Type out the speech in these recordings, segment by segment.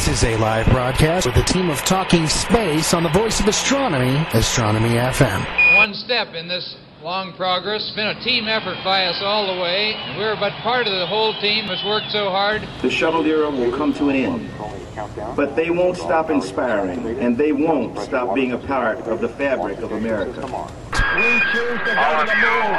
This is a live broadcast with a team of Talking Space on the voice of astronomy, Astronomy FM. One step in this long progress. It's been a team effort by us all the way. We're but part of the whole team that's worked so hard. The shuttle era will come to an end. But they won't stop inspiring, and they won't stop being a part of the fabric of America. We choose to go to the moon.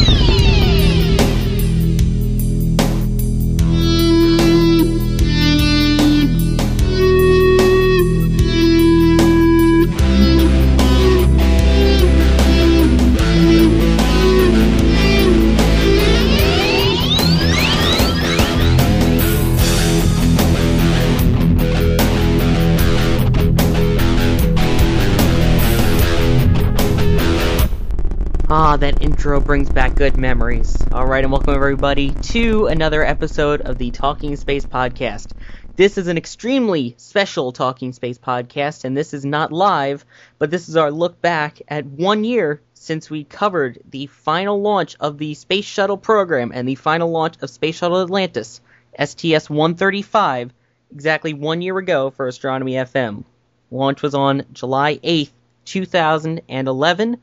That intro brings back good memories. Alright, and welcome everybody to another episode of the Talking Space Podcast. This is an extremely special Talking Space podcast, and this is not live, but this is our look back at one year since we covered the final launch of the Space Shuttle program and the final launch of Space Shuttle Atlantis, STS 135, exactly one year ago for Astronomy FM. Launch was on July 8th, 2011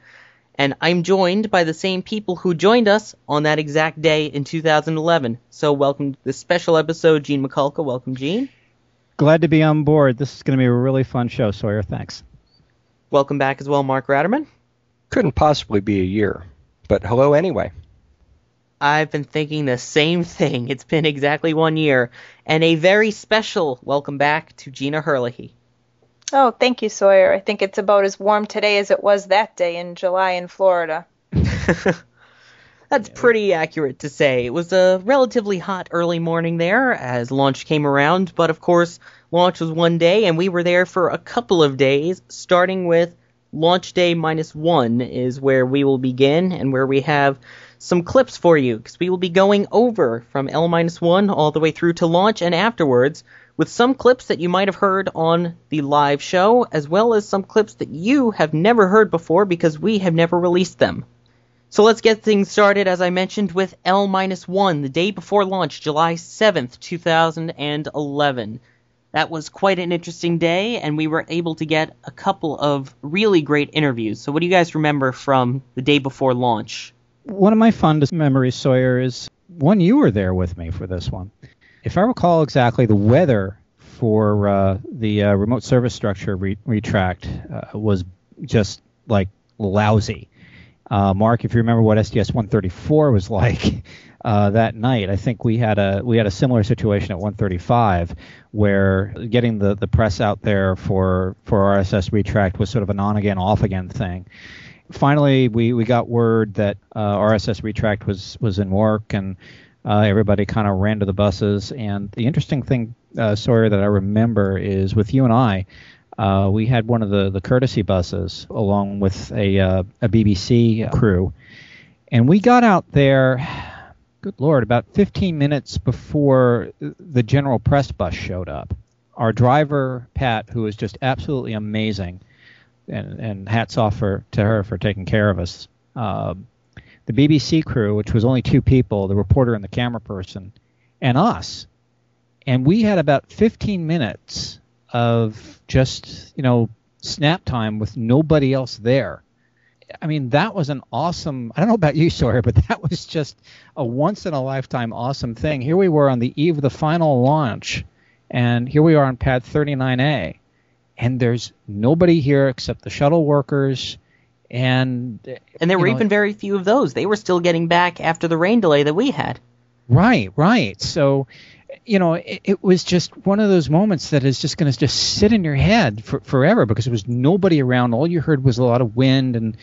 and I'm joined by the same people who joined us on that exact day in 2011. So welcome to this special episode, Gene Mikulka. Welcome, Gene. Glad to be on board. This is going to be a really fun show, Sawyer. Thanks. Welcome back as well, Mark Ratterman. Couldn't possibly be a year, but hello anyway. I've been thinking the same thing. It's been exactly one year. And a very special welcome back to Gina Herlihy. Oh, thank you, Sawyer. I think it's about as warm today as it was that day in July in Florida. That's pretty accurate to say. It was a relatively hot early morning there as launch came around, but of course, launch was one day and we were there for a couple of days, starting with launch day minus one is where we will begin and where we have some clips for you because we will be going over from L minus one all the way through to launch and afterwards with some clips that you might have heard on the live show, as well as some clips that you have never heard before because we have never released them. So let's get things started, as I mentioned, with L-1, the day before launch, July 7th, 2011. That was quite an interesting day, and we were able to get a couple of really great interviews. So what do you guys remember from the day before launch? One of my fondest memories, Sawyer, is one you were there with me for this one. If I recall exactly, the weather for uh, the uh, remote service structure re- retract uh, was just like lousy. Uh, Mark, if you remember what STS 134 was like uh, that night, I think we had a we had a similar situation at 135 where getting the, the press out there for for RSS retract was sort of an on again off again thing. Finally, we, we got word that uh, RSS retract was was in work and uh, everybody kind of ran to the buses. And the interesting thing, uh, Sawyer, that I remember is with you and I, uh, we had one of the, the courtesy buses along with a, uh, a BBC crew. And we got out there, good Lord, about 15 minutes before the general press bus showed up. Our driver, Pat, who was just absolutely amazing, and, and hats off for, to her for taking care of us. Um, the BBC crew, which was only two people, the reporter and the camera person, and us. And we had about 15 minutes of just, you know, snap time with nobody else there. I mean, that was an awesome. I don't know about you, Sawyer, but that was just a once in a lifetime awesome thing. Here we were on the eve of the final launch, and here we are on pad 39A, and there's nobody here except the shuttle workers and and there were know, even very few of those. They were still getting back after the rain delay that we had. Right, right. So, you know, it, it was just one of those moments that is just going to just sit in your head for, forever because there was nobody around. All you heard was a lot of wind and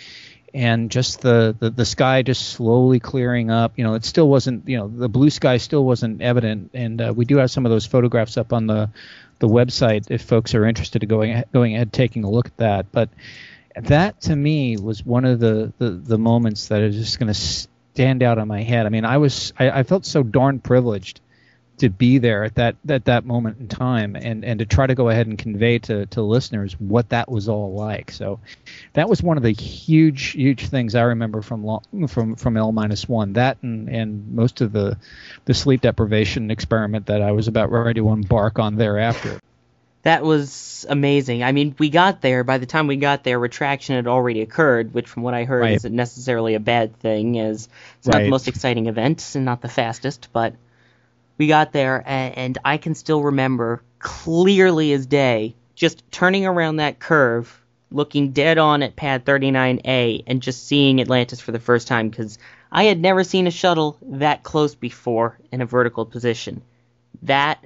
and just the, the, the sky just slowly clearing up. You know, it still wasn't, you know, the blue sky still wasn't evident. And uh, we do have some of those photographs up on the the website if folks are interested in going going ahead taking a look at that. But that to me was one of the, the, the moments that is just going to stand out in my head. I mean, I was I, I, felt so darn privileged to be there at that at that moment in time and and to try to go ahead and convey to to listeners what that was all like so that was one of the huge huge things i remember from long, from from l minus one that and and most of the the sleep deprivation experiment that i was about ready to embark on thereafter that was amazing. I mean, we got there. By the time we got there, retraction had already occurred, which, from what I heard, Right. isn't necessarily a bad thing. As it's not the most exciting event and not the fastest, but we got there, and, and I can still remember clearly as day just turning around that curve, looking dead on at pad 39A, and just seeing Atlantis for the first time because I had never seen a shuttle that close before in a vertical position. That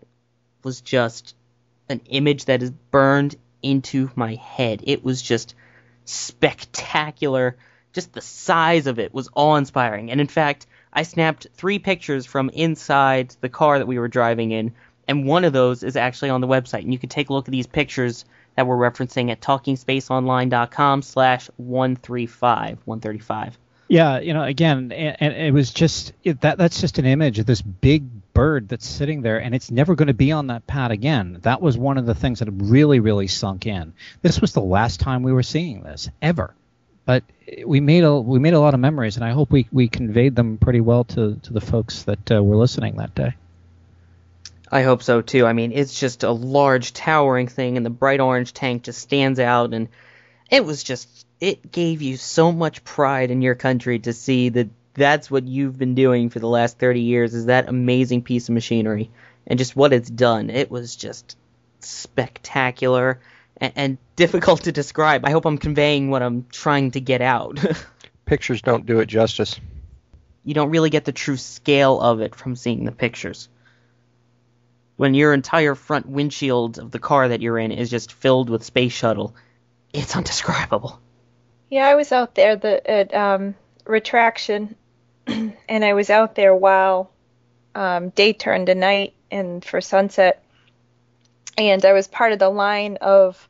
was just an image that is burned into my head. It was just spectacular. Just the size of it was awe inspiring. And in fact, I snapped three pictures from inside the car that we were driving in, and one of those is actually on the website. And you can take a look at these pictures that we're referencing at talkingspaceonline.com slash 135. 135. Yeah, you know, again, and, it was just that that's just an image of this big bird that's sitting there, and it's never going to be on that pad again. That was one of the things that really, really sunk in. This was the last time we were seeing this ever, but we made a we made a lot of memories, and I hope we we conveyed them pretty well to to the folks that uh, were listening that day. I hope so too. I mean, it's just a large, towering thing, and the bright orange tank just stands out, and it was just, it gave you so much pride in your country to see that that's what you've been doing for the last 30 years is that amazing piece of machinery, and just what it's done. It was just spectacular and, and difficult to describe. I hope I'm conveying what I'm trying to get out. Pictures don't do it justice. you don't really get the true scale of it from seeing the pictures. When your entire front windshield of the car that you're in is just filled with space shuttle, it's undescribable. Yeah, I was out there the at um, retraction, and I was out there while um, day turned to night and for sunset, and I was part of the line of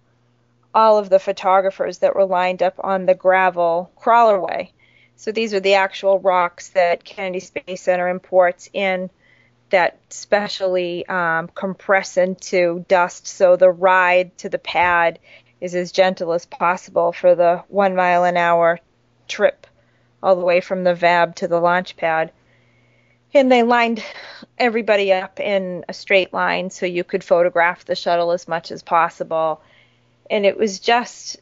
all of the photographers that were lined up on the gravel crawlerway. So these are the actual rocks that Kennedy Space Center imports in that specially um, compress into dust so the ride to the pad is as gentle as possible for the one mile an hour trip all the way from the VAB to the launch pad. And they lined everybody up in a straight line so you could photograph the shuttle as much as possible. And it was just,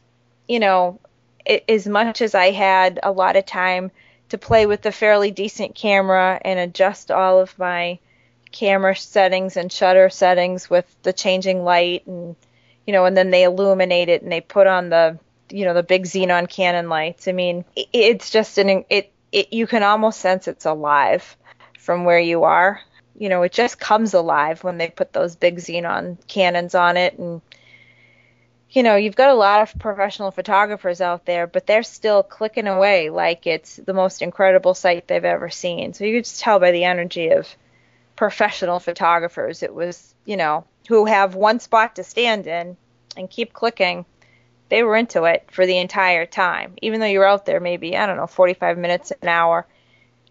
you know, i as much as I had a lot of time to play with the fairly decent camera and adjust all of my camera settings and shutter settings with the changing light and you know and then they illuminate it and they put on the you know the big xenon cannon lights. I mean i it's just an it, it you can almost sense it's alive from where you are. You know it just comes alive when they put those big xenon cannons on it and you know you've got a lot of professional photographers out there but they're still clicking away like it's the most incredible sight they've ever seen so you could just tell by the energy of professional photographers. It was, you know, who have one spot to stand in and keep clicking. They were into it for the entire time. Even though you were out there maybe, I don't know, 45 minutes, an hour,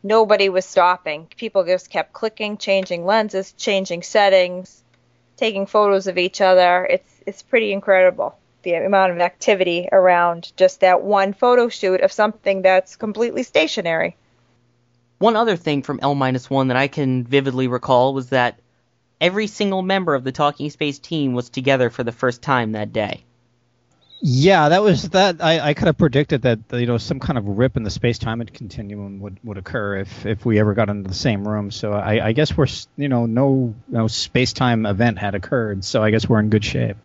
nobody was stopping. People just kept clicking, changing lenses, changing settings, taking photos of each other. It's it's pretty incredible the amount of activity around just that one photo shoot of something that's completely stationary. One other thing from L minus one that I can vividly recall was that every single member of the Talking Space team was together for the first time that day. Yeah, that was that. I, I could have predicted that you know some kind of rip in the space time continuum would, would occur if, if we ever got into the same room. So I, I guess we're you know no no space time event had occurred. So I guess we're in good shape.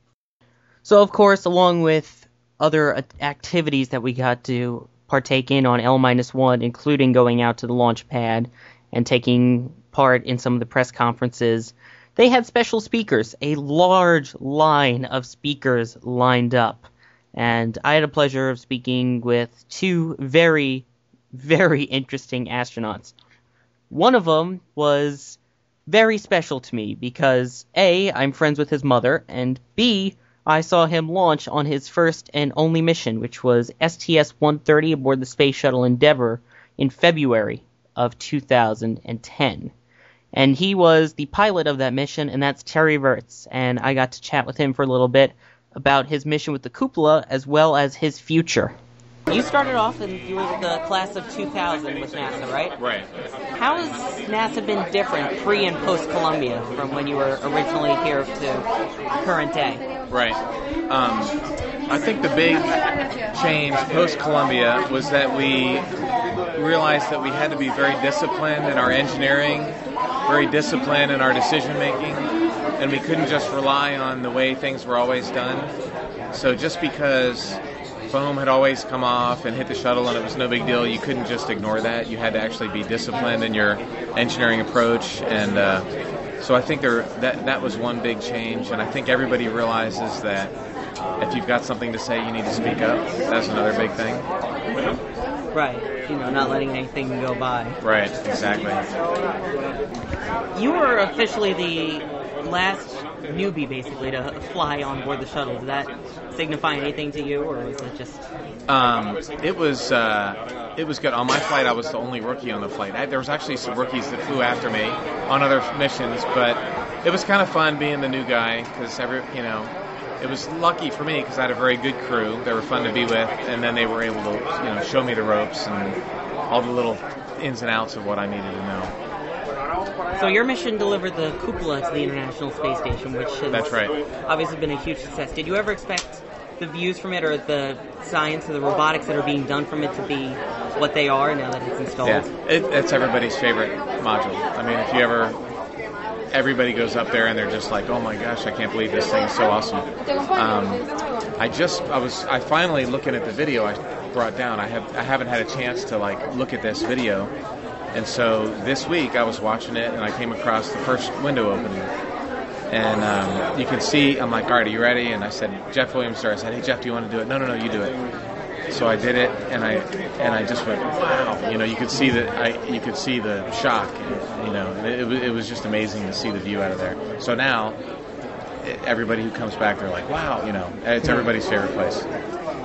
So, of course, along with other activities that we got to partake in on L minus one, including going out to the launch pad and taking part in some of the press conferences, they had special speakers, a large line of speakers lined up. And I had a pleasure of speaking with two very, very interesting astronauts. One of them was very special to me because A, I'm friends with his mother, and B, I saw him launch on his first and only mission, which was STS 130 aboard the Space Shuttle Endeavour in February of 2010. and he was the pilot of that mission, and that's Terry Virts. And I got to chat with him for a little bit about his mission with the cupola as well as his future. You started off and you were the class of 2000 with NASA, right? Right. How has NASA been different pre and post Columbia from when you were originally here to current day? Right. Um, I think the big change post Columbia was that we realized that we had to be very disciplined in our engineering, very disciplined in our decision making, and we couldn't just rely on the way things were always done. So just because foam had always come off and hit the shuttle and it was no big deal. You couldn't just ignore that. You had to actually be disciplined in your engineering approach. And uh, so I think there that that was one big change. And I think everybody realizes that if you've got something to say, you need to speak up. That's another big thing. Right. You know, not letting anything go by. Right. Exactly. You were officially the last newbie, basically, to fly on board the shuttle. Does that signify anything to you, or was it just? Um, it was uh, it was good. On my flight, I was the only rookie on the flight. I, there was actually some rookies that flew after me on other missions, but it was kind of fun being the new guy because every you know. It was lucky for me because I had a very good crew. They were fun to be with, and then they were able to, you know, show me the ropes and all the little ins and outs of what I needed to know. So your mission delivered the cupola to the International Space Station, which has That's right. obviously been a huge success. Did you ever expect the views from it or the science or the robotics that are being done from it to be what they are now that it's installed? Yeah, it, it's everybody's favorite module. I mean, if you ever, everybody goes up there and they're just like, "Oh my gosh, I can't believe this thing's so awesome." Um, I just, I was, I finally looking at the video I brought down. I have, I haven't had a chance to like look at this video, and so this week I was watching it and I came across the first window opening. And um, you can see, I'm like, all right, are you ready? And I said, Jeff Williams there. I said, hey, Jeff, do you want to do it? No, no, no, you do it. So I did it, and I and I just went, wow. You know, you could see the I you could see the shock. You know, it, it, it was just amazing to see the view out of there. So now, everybody who comes back, they're like, wow. You know, it's everybody's favorite place.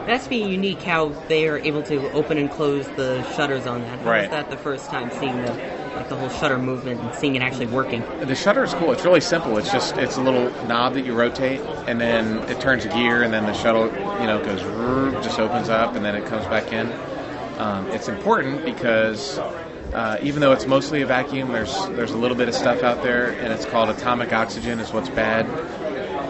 It has to be unique how they are able to open and close the shutters on that. How Right. was that the first time seeing the like the whole shutter movement and seeing it actually working? The shutter is cool. It's really simple. It's just it's a little knob that you rotate, and then it turns a gear, and then the shuttle, you know, goes just opens up, and then it comes back in. Um, it's important because uh, even though it's mostly a vacuum, there's there's a little bit of stuff out there, and it's called atomic oxygen. Is what's bad,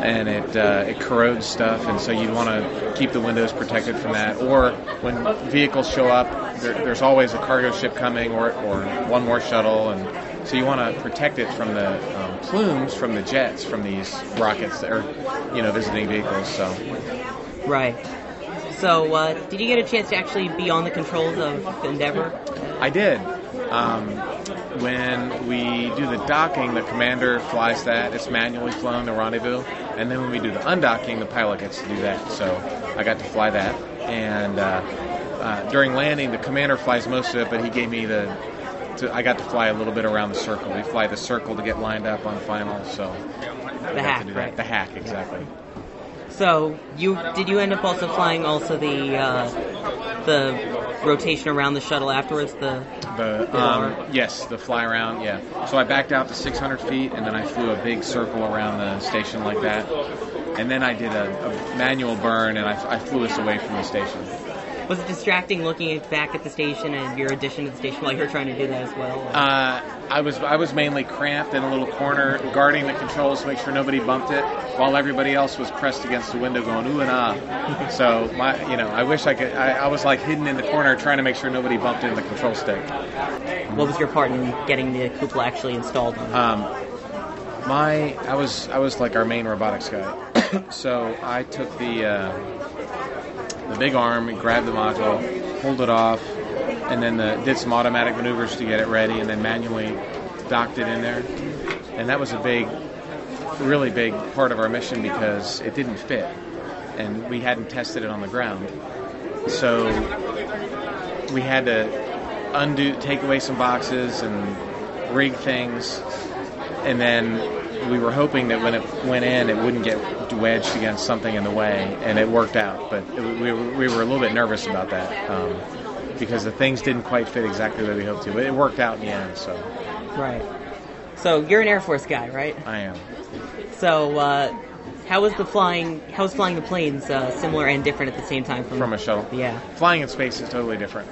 and it uh, it corrodes stuff, and so you want to keep the windows protected from that. Or when vehicles show up, there, there's always a cargo ship coming, or or one more shuttle, and so you want to protect it from the um, plumes from the jets from these rockets that are you know visiting vehicles. So Right. So, uh, did you get a chance to actually be on the controls of Endeavor? I did. Um, when we do the docking, the commander flies that. It's manually flown, the rendezvous. And then when we do the undocking, the pilot gets to do that. So I got to fly that. And uh, uh, during landing, the commander flies most of it, but he gave me the. To, I got to fly a little bit around the circle. We fly the circle to get lined up on final. So got hack, right? The hack, exactly. So, you did you end up also flying also the uh, the rotation around the shuttle afterwards? The The The um, yes, the fly around, yeah. So I backed out to 600 feet, and then I flew a big circle around the station like that, and then I did a, a manual burn, and I, I flew us away from the station. Was it distracting looking back at the station and your addition to the station while you were trying to do that as well? Uh, I was I was mainly cramped in a little corner, guarding the controls to make sure nobody bumped it, while everybody else was pressed against the window going ooh and ah. So my, you know, I wish I could. I, I was like hidden in the corner trying to make sure nobody bumped into the control stick. what was your part in getting the cupola actually installed? On Um, my I was I was like our main robotics guy, so I took the uh, the big arm, grabbed the module, pulled it off, and then the, did some automatic maneuvers to get it ready, and then manually docked it in there. And that was a big, really big part of our mission because it didn't fit, and we hadn't tested it on the ground. So we had to undo, take away some boxes and rig things, and then we were hoping that when it went in, it wouldn't get wedged against something in the way, and it worked out. But it, we, were, we were a little bit nervous about that um, because the things didn't quite fit exactly the way we hoped to. But it worked out in the end. So Right. So you're an Air Force guy, right? I am. So uh, how was the flying? How was flying the planes uh, similar and different at the same time from, From a shuttle. Yeah. Flying in space is totally different.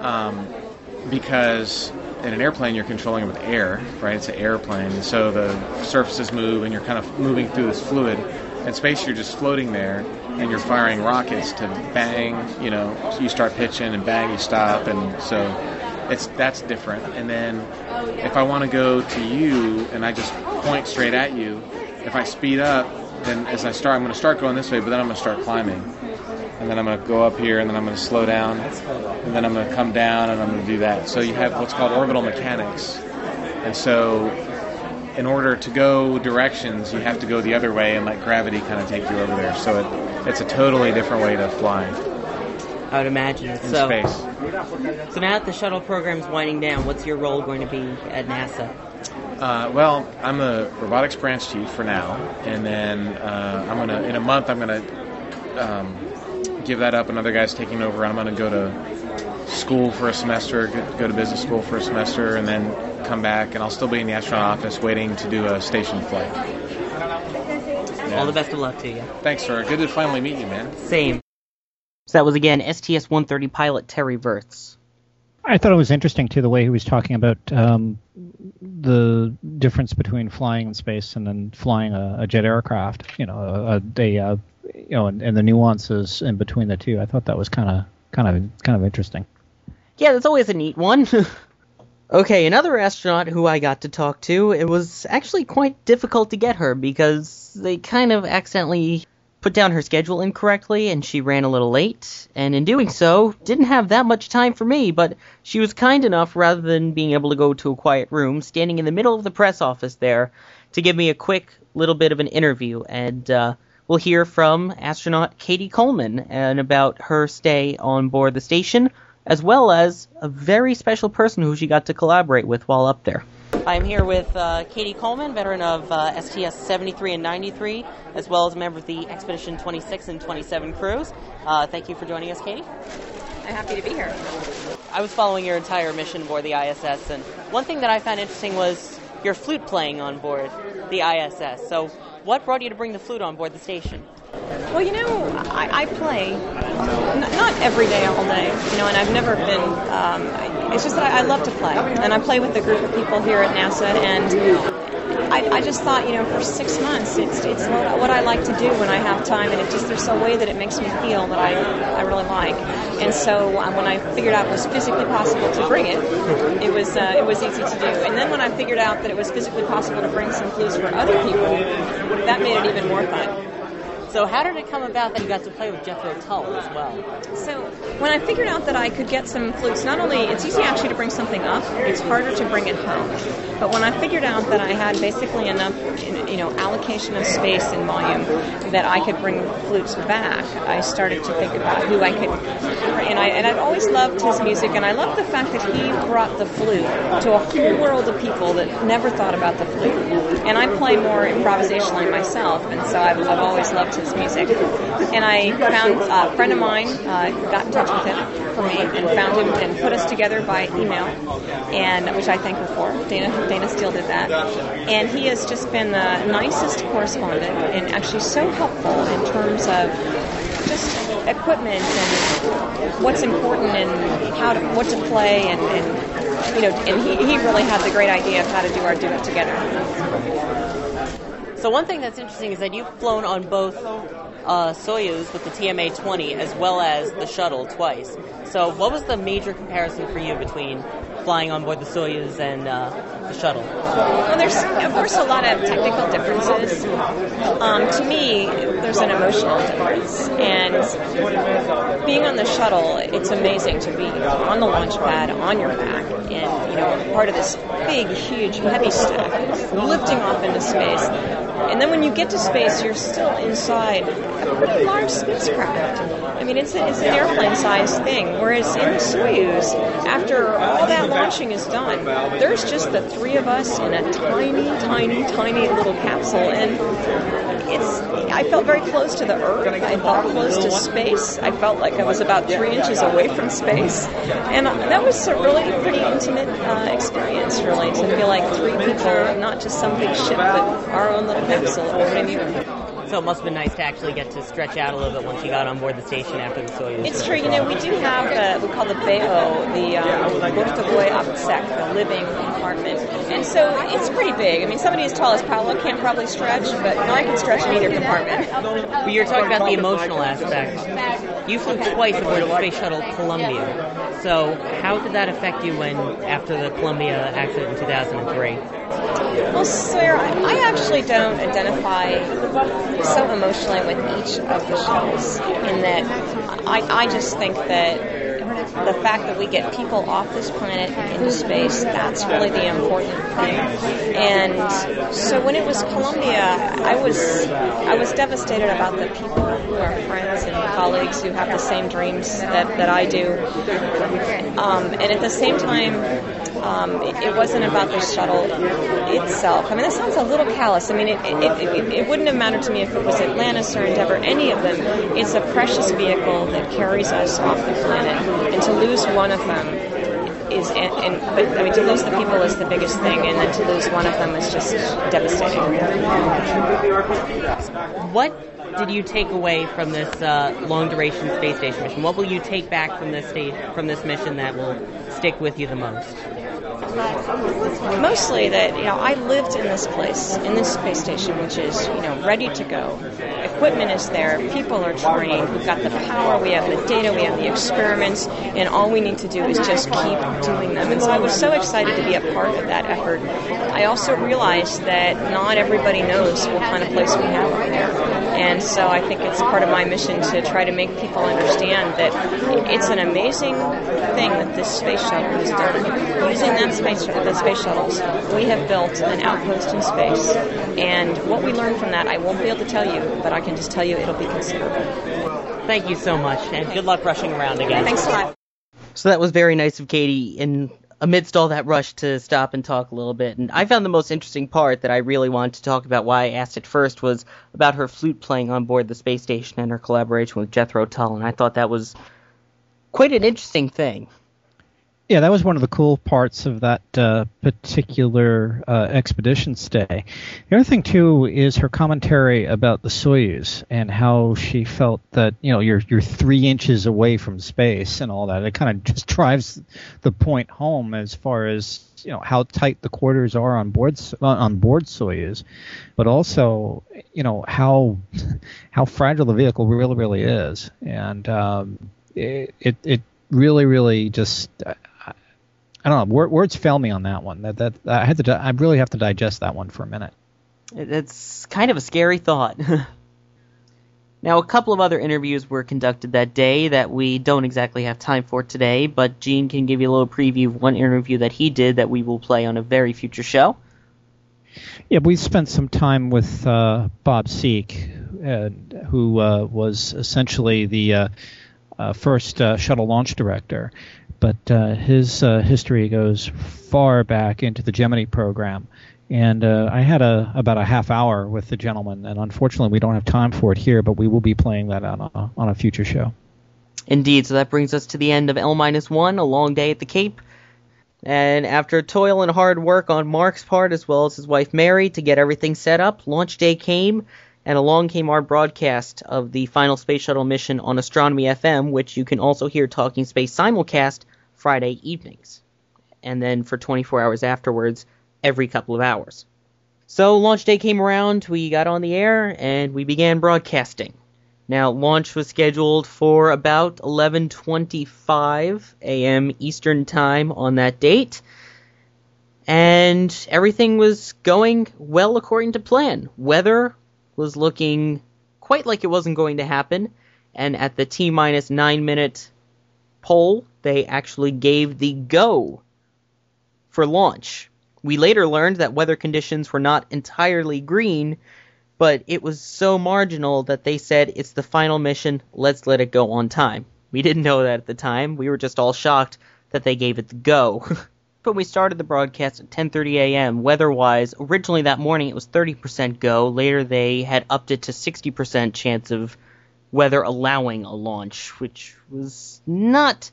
Um, because in an airplane you're controlling it with air, right? It's an airplane, so the surfaces move and you're kind of moving through this fluid. In space you're just floating there and you're firing rockets to bang, you know, you start pitching and bang, you stop, and so it's that's different. And then if I want to go to you and I just point straight at you, if I speed up, then as I start, I'm going to start going this way, but then I'm going to start climbing and then I'm going to go up here, and then I'm going to slow down, and then I'm going to come down, and I'm going to do that. So you have what's called orbital mechanics, and so in order to go directions, you have to go the other way and let gravity kind of take you over there. So it, it's a totally different way to fly I would imagine. in so, space. so now that the shuttle program's winding down, what's your role going to be at NASA? Uh, well, I'm a robotics branch chief for now, and then uh, I'm gonna in a month I'm gonna um, give that up. Another guy's taking over. I'm gonna go to school for a semester, go go to business school for a semester, and then come back. And I'll still be in the astronaut office waiting to do a station flight. All the best of luck to you. Thanks, sir. Good to finally meet you, man. Same. So that was again STS-130 pilot Terry Virts. I thought it was interesting too the way he was talking about um, the difference between flying in space and then flying a, a jet aircraft. You know, a, a, a you know, and, and the nuances in between the two. I thought that was kind of kind of kind of interesting. Yeah, that's always a neat one. okay, another astronaut who I got to talk to, it was actually quite difficult to get her because they kind of accidentally put down her schedule incorrectly and she ran a little late, and in doing so, didn't have that much time for me, but she was kind enough, rather than being able to go to a quiet room, standing in the middle of the press office there, to give me a quick little bit of an interview, and uh, we'll hear from astronaut Cady Coleman and about her stay on board the station, as well as a very special person who she got to collaborate with while up there. I'm here with uh, Cady Coleman, veteran of uh, STS 73 and 93, as well as a member of the Expedition 26 and 27 crews. Uh, thank you for joining us, Cady. I'm happy to be here. I was following your entire mission aboard the ISS, and one thing that I found interesting was your flute playing on board the ISS. So, what brought you to bring the flute on board the station? Well, you know, I, I play n- not every day, all day, you know, and I've never been. Um, it's just that I, I love to play, and I play with a group of people here at NASA, and I, I just thought, you know, for six months, it's it's what, I like to do when I have time, and it just there's a way that it makes me feel that I I really like, and so um, when I figured out it was physically possible to bring it, it was uh, it was easy to do, and then when I figured out that it was physically possible to bring some flutes for other people, that made it even more fun. So, how did it come about that you got to play with Jethro Tull as well? So when I figured out that I could get some flutes, not only it's easy actually to bring something up, it's harder to bring it home. But when I figured out that I had basically enough, you know, allocation of space and volume that I could bring flutes back, I started to think about who I could. And I and I've always loved his music, and I love the fact that he brought the flute to a whole world of people that never thought about the flute. And I play more improvisationally myself, and so I've, I've always loved music. And I found uh, a friend of mine uh, got in touch with him for me and found him and put us together by email, and which I thank her for. Dana Dana Steele did that, and he has just been the nicest correspondent and actually so helpful in terms of just equipment and what's important and how to what to play and, and you know and he, he really had the great idea of how to do our duet together. So, one thing that's interesting is that you've flown on both uh, Soyuz with the TMA 20 as well as the shuttle twice. So, what was the major comparison for you between flying on board the Soyuz and uh, the shuttle? Well, there's of course a lot of technical differences. Um, to me, there's an emotional difference, and being on the shuttle, it's amazing to be on the launch pad on your back, and you know, part of this big, huge, heavy stack, lifting off into space. And then when you get to space, you're still inside a pretty large spacecraft. I mean, it's, a, it's an airplane-sized thing. Whereas in the Soyuz, after all that launching is done, there's just the three of us in a tiny, tiny, tiny little capsule, and it's. I felt very close to the Earth. I felt close to space. I felt like I was about three inches away from space, and that was a really pretty intimate uh, experience, really, to feel like three people, not just some big ship, but our own little capsule orbiting. So it must have been nice to actually get to stretch out a little bit once you got on board the station after the Soyuz. It's true. You know, we do have uh, we call the BO, the um, Bortovoy Absek, the living compartment, and so it's pretty big. I mean, somebody as tall as Paolo can't probably stretch, but no, I can stretch in either compartment. But you're talking about the emotional aspect. You flew twice aboard the space shuttle Columbia. So how did that affect you when after the Columbia accident in 2003? Well, Sawyer, I actually don't identify so emotionally with each of the shows in that I, I just think that the fact that we get people off this planet into space, that's really the important thing. And so when it was Columbia, I was I was devastated about the people who are friends and colleagues who have the same dreams that, that I do. Um, and at the same time, um, it, wasn't about the shuttle itself. I mean, that sounds a little callous. I mean, it, it, it, it wouldn't have mattered to me if it was Atlantis or Endeavour, any of them. It's a precious vehicle that carries us off the planet. And to lose one of them is, and, and but I mean, to lose the people is the biggest thing, and then to lose one of them is just devastating. What did you take away from this uh, long duration space station mission? What will you take back from this state from this mission that will stick with you the most? Mostly that you know I lived in this place, in this space station, which is you know ready to go. Equipment is there, people are trained, we've got the power, we have the data, we have the experiments, and all we need to do is just keep doing them. And so I was so excited to be a part of that effort. I also realized that not everybody knows what kind of place we have up there, and so I think it's part of my mission to try to make people understand that it's an amazing thing that this space shuttle has done. Using that space, shuttle, the space shuttles, we have built an outpost in space. And what we learned from that, I won't be able to tell you, but I can just tell you it'll be considerable. Thank you so much, and good luck rushing around again. Thanks a lot. So that was very nice of Cady in amidst all that rush to stop and talk a little bit. And I found the most interesting part that I really wanted to talk about why I asked it first was about her flute playing on board the space station and her collaboration with Jethro Tull. And I thought that was quite an interesting thing. Yeah, that was one of the cool parts of that uh, particular uh, expedition stay. The other thing too is her commentary about the Soyuz and how she felt that you know you're you're three inches away from space and all that. It kind of just drives the point home as far as you know how tight the quarters are on board on board Soyuz, but also you know how how fragile the vehicle really really is, and um, it, it it really really just I don't know. Words fail me on that one. That that I had to. I really have to digest that one for a minute. It's kind of a scary thought. now, a couple of other interviews were conducted that day that we don't exactly have time for today, but Gene can give you a little preview of one interview that he did that we will play on a very future show. Yeah, we spent some time with uh, Bob Sieck, uh, who uh, was essentially the uh, uh, first uh, shuttle launch director but uh, his uh, history goes far back into the Gemini program. And uh, I had a about a half hour with the gentleman, and unfortunately we don't have time for it here, but we will be playing that on a, on a future show. Indeed, so that brings us to the end of L minus one, a long day at the Cape. And after toil and hard work on Mark's part, as well as his wife Mary, to get everything set up, launch day came, and along came our broadcast of the final space shuttle mission on Astronomy FM, which you can also hear Talking Space simulcast Friday evenings, and then for 24 hours afterwards, every couple of hours. So launch day came around, we got on the air, and we began broadcasting. Now, launch was scheduled for about 11:25 a.m. Eastern Time on that date, and everything was going well according to plan. Weather was looking quite like it wasn't going to happen, and at the T minus 9 minute poll, they actually gave the go for launch. We later learned that weather conditions were not entirely green, but it was so marginal that they said it's the final mission, let's let it go on time. We didn't know that at the time. We were just all shocked that they gave it the go. when we started the broadcast at 10:30 a.m. weather-wise, originally that morning it was 30% go. Later they had upped it to 60% chance of weather allowing a launch, which was not,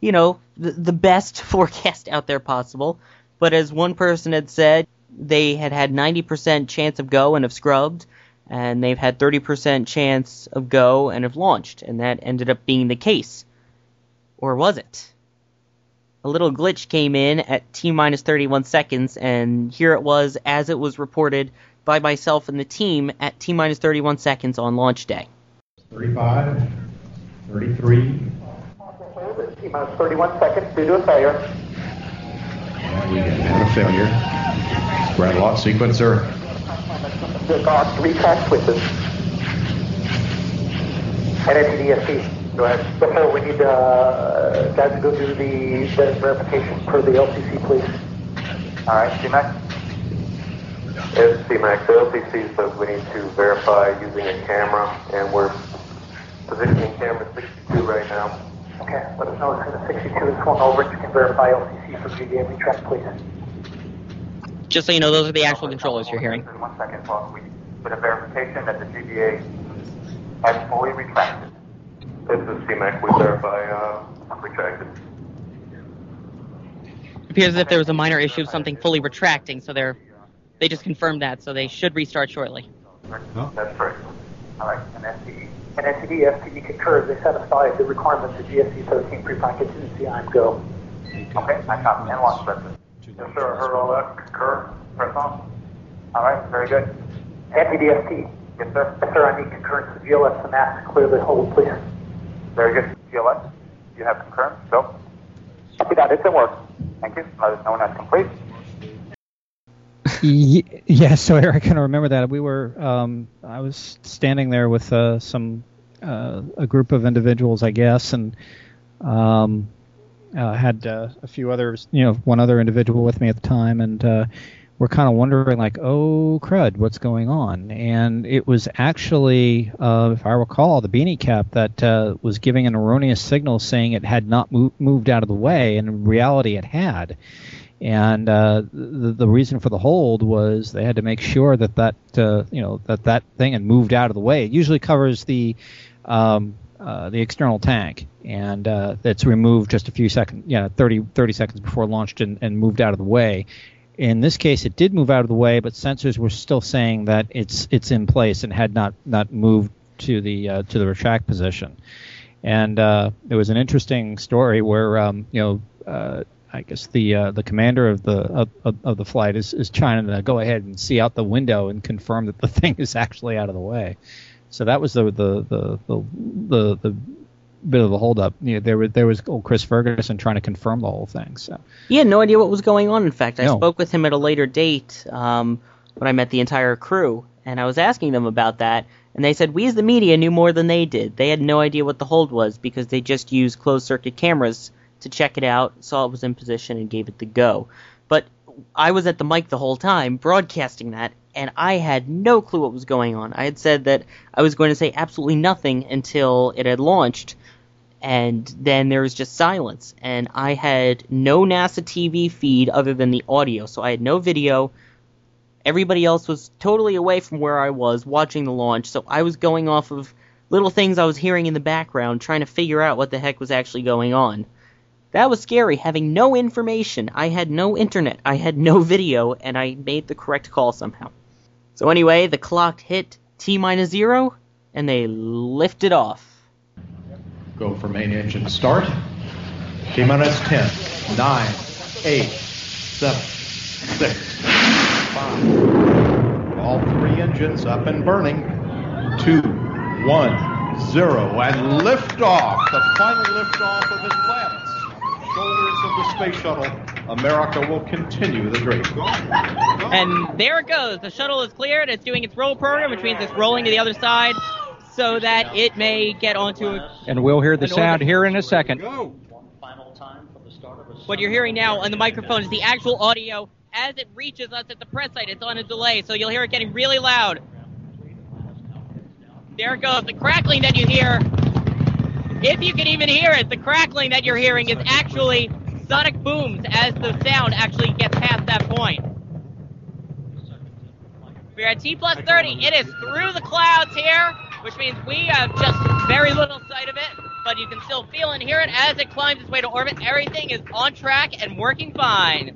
you know, the, the best forecast out there possible. But as one person had said, they had had 90% chance of go and have scrubbed, and they've had 30% chance of go and have launched, and that ended up being the case. Or was it? A little glitch came in at T minus 31 seconds, and here it was as it was reported by myself and the team at T minus 31 seconds on launch day. 35, 33. T minus 31 seconds due to a failure. And we had a failure. ground launch sequencer. The guard three track switches. And NTDSP. Go ahead. Before we need uh, guys to go do the the verification per the LCC, please. All right, CMAC. It's CMAX. The LCC says we need to verify using a camera, and we're positioning camera 62 right now. Okay, let us know as soon as 62 is swung over you can verify LCC for GVA retract, please. Just so you know, those are the actual controllers you're hearing. One second, while we put a verification that the GVA has fully retracted. This is CMAC. We verify uh, retracted. It appears as if there was a minor issue of something fully retracting, so they're they just confirmed that, so they should restart shortly. That's correct. All right, and STE. And STD, STD concurs. They set aside the requirements of GSC 13 pre-prime contingency. I'm go. Okay, I copy. And launch director. Yes, sir. I heard all that. Concur. Press on. All right, very good. NTDST. Yes, sir. Yes, sir. I need concurrence to GLS and mask to clear the hold, please. Very good. GLS, you have concurrence? Go. Copy that. It's in work. Thank you. Let us know when that's complete. Ye- yeah, so I can remember that we were. Um, I was standing there with uh, some uh, a group of individuals, I guess, and um, uh, had uh, a few others, you know, one other individual with me at the time, and uh, we're kind of wondering, like, oh crud, what's going on? And it was actually, uh, if I recall, the beanie cap that uh, was giving an erroneous signal saying it had not mo- moved out of the way, and in reality, it had. And uh, the, the reason for the hold was they had to make sure that that uh, you know that that thing had moved out of the way. It usually covers the um, uh, the external tank, and uh, it's removed just a few seconds, yeah, 30, 30 seconds before launched and, and moved out of the way. In this case, it did move out of the way, but sensors were still saying that it's it's in place and had not not moved to the uh, to the retract position. And uh, there was an interesting story where um, you know. Uh, I guess the uh, the commander of the of, of, the flight is, is trying to go ahead and see out the window and confirm that the thing is actually out of the way. So that was the the the the, the, the bit of a holdup. You know, there was there was old Chris Ferguson trying to confirm the whole thing. So He had no idea what was going on. In fact, I No. spoke with him at a later date um, when I met the entire crew, and I was asking them about that, and they said we as the media knew more than they did. They had no idea what the hold was because they just used closed circuit cameras to check it out, saw it was in position, and gave it the go. But I was at the mic the whole time broadcasting that, and I had no clue what was going on. I had said that I was going to say absolutely nothing until it had launched, and then there was just silence. And I had no NASA TV feed other than the audio, so I had no video. Everybody else was totally away from where I was watching the launch, so I was going off of little things I was hearing in the background, trying to figure out what the heck was actually going on. That was scary, having no information. I had no internet, I had no video, and I made the correct call somehow. So anyway, the clock hit T minus zero, and they lifted off. Go for main engine start. T minus 10, 9, 8, 7, 6, 5. All three engines up and burning. 2, 1, 0. And lift off. The final lift off of Atlantis. Shoulders of the space shuttle. America will continue the dream. And there it goes. The shuttle is cleared. It's doing its roll program, which means it's rolling to the other side so that it may get onto a, And we'll hear the sound here in a second. what you're hearing now on the microphone is the actual audio as it reaches us at the press site. It's on a delay, so you'll hear it getting really loud. There it goes. The crackling that you hear, if you can even hear it, the crackling that you're hearing is actually sonic booms as the sound actually gets past that point. We're at T plus 30. It is through the clouds here, which means we have just very little sight of it, but you can still feel and hear it as it climbs its way to orbit. Everything is on track and working fine.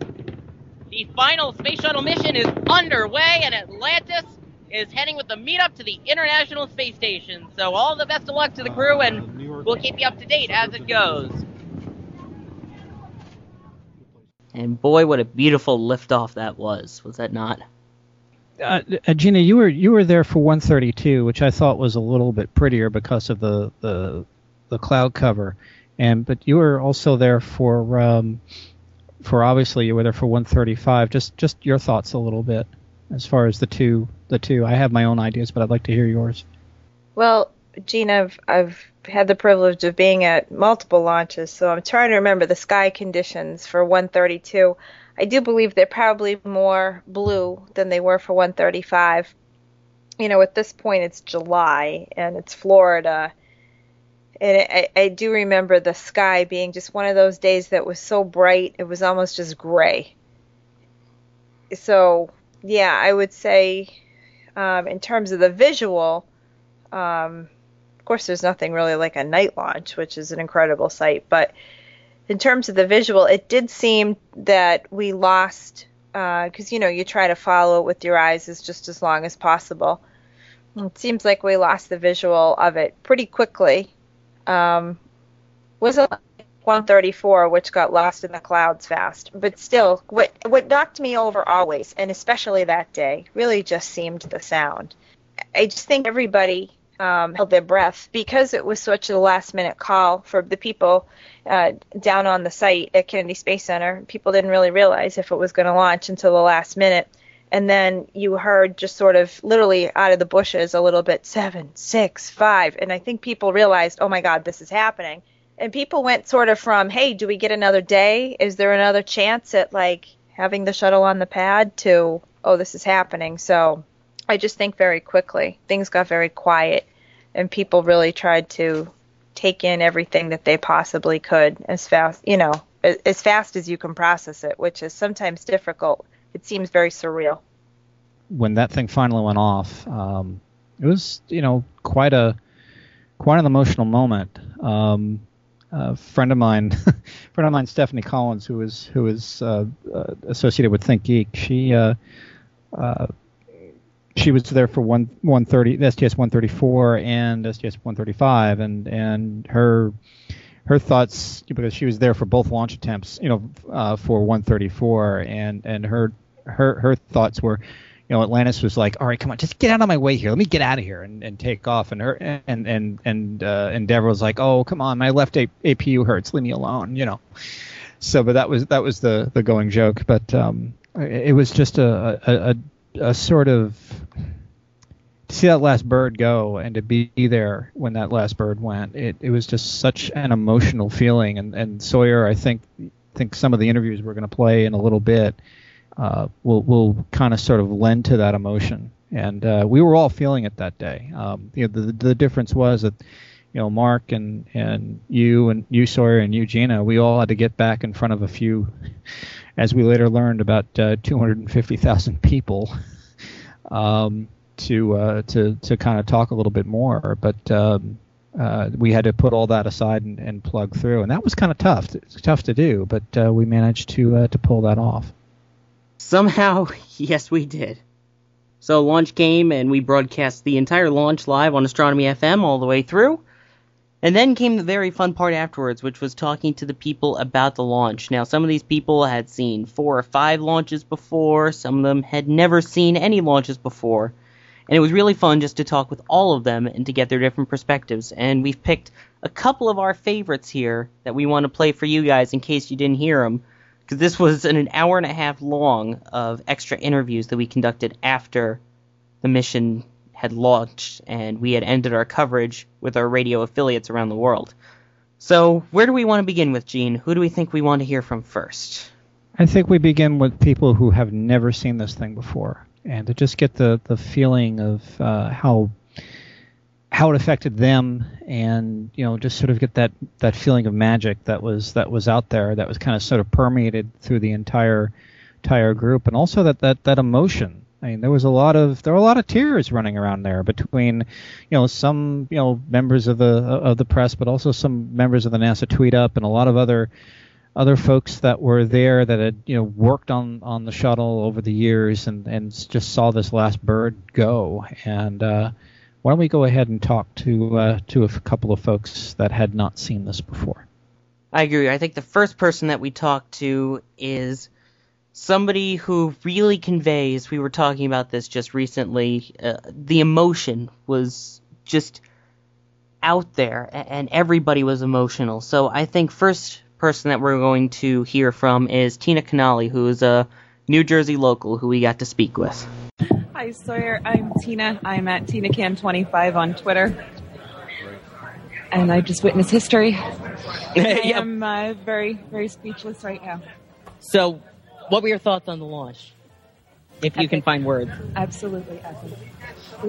The final space shuttle mission is underway, and Atlantis is heading with the meetup to the International Space Station. So all the best of luck to the crew, and uh, we'll keep you up to date as it goes. And boy, what a beautiful liftoff that was, was that not? Uh, Gina, you were you were there for 132, which I thought was a little bit prettier because of the the, the cloud cover, and but you were also there for um, for obviously you were there for 135. Just just your thoughts a little bit as far as the two the two. I have my own ideas, but I'd like to hear yours. Well, Gina, I've, I've had the privilege of being at multiple launches, so I'm trying to remember the sky conditions for 132. I do believe they're probably more blue than they were for 135. You know, at this point it's July and it's Florida. And I, I do remember the sky being just one of those days that was so bright, it was almost just gray. So, yeah, I would say, um, in terms of the visual, um, of course, there's nothing really like a night launch, which is an incredible sight, but in terms of the visual, it did seem that we lost because uh, you know you try to follow it with your eyes as just as long as possible. It seems like we lost the visual of it pretty quickly. Um, was it 134, which got lost in the clouds fast? But still, what what knocked me over always, and especially that day, really just seemed the sound. I just think everybody um, held their breath because it was such a last minute call for the people uh, down on the site at Kennedy Space Center. People didn't really realize if it was going to launch until the last minute. And then you heard just sort of literally out of the bushes a little bit seven, six, five. And I think people realized, oh my God, this is happening. And people went sort of from, hey, do we get another day? Is there another chance at like having the shuttle on the pad to, oh, this is happening. So I just think very quickly things got very quiet, and people really tried to take in everything that they possibly could as fast, you know, as fast as you can process it, which is sometimes difficult. It seems very surreal. When that thing finally went off, um, it was, you know, quite a quite an emotional moment. Um, a friend of mine, friend of mine, Stephanie Collins, who is who is uh, uh, associated with ThinkGeek, she uh, uh she was there for one 130 STS 134 and STS 135 and and her her thoughts because she was there for both launch attempts you know uh, for 134 and and her her her thoughts were you know Atlantis was like all right come on just get out of my way here. Let me get out of here and, and take off. And her and and and uh, Endeavour was like oh come on my left A- APU hurts. Leave me alone you know. So but that was that was the the going joke. But um it was just a, a, a a sort of to see that last bird go and to be there when that last bird went. It it was just such an emotional feeling. And and Sawyer, I think think some of the interviews we're going to play in a little bit uh, will will kind of sort of lend to that emotion. And uh, we were all feeling it that day. Um, you know, the the difference was that you know Mark and and you and you Sawyer and Eugenia, we all had to get back in front of a few as we later learned, about uh, 250,000 people um, to uh, to to kind of talk a little bit more. But um, uh, we had to put all that aside and, and plug through, and that was kind of tough. Tough to do, but we managed to to pull that off. Somehow, yes, we did. So launch came, and we broadcast the entire launch live on Astronomy FM all the way through. And then came the very fun part afterwards, which was talking to the people about the launch. Now, some of these people had seen four or five launches before, some of them had never seen any launches before. And it was really fun just to talk with all of them and to get their different perspectives. And we've picked a couple of our favorites here that we want to play for you guys in case you didn't hear them. Because this was an hour and a half long of extra interviews that we conducted after the mission had launched and we had ended our coverage with our radio affiliates around the world. So, where do we want to begin with, Gene? Who do we think we want to hear from first? I think we begin with people who have never seen this thing before, and to just get the, the feeling of uh, how how it affected them, and you know, just sort of get that that feeling of magic that was that was out there, that was kind of sort of permeated through the entire entire group, and also that that that emotion. I mean, there was a lot of there were a lot of tears running around there between, you know, some you know members of the of the press, but also some members of the NASA Tweet Up and a lot of other other folks that were there that had you know worked on on the shuttle over the years and and just saw this last bird go and uh, why don't we go ahead and talk to uh, to a couple of folks that had not seen this before I agree. I think the first person that we talked to is somebody who really conveys. We were talking about this just recently. Uh, the emotion was just out there, and everybody was emotional. So I think first person that we're going to hear from is Tina Canali, who is a New Jersey local who we got to speak with. Hi, Sawyer. I'm Tina. I'm at TinaCan25 on Twitter. And I just witnessed history. I am uh, very, very speechless right now. So, what were your thoughts on the launch? If you can find words. Absolutely epic.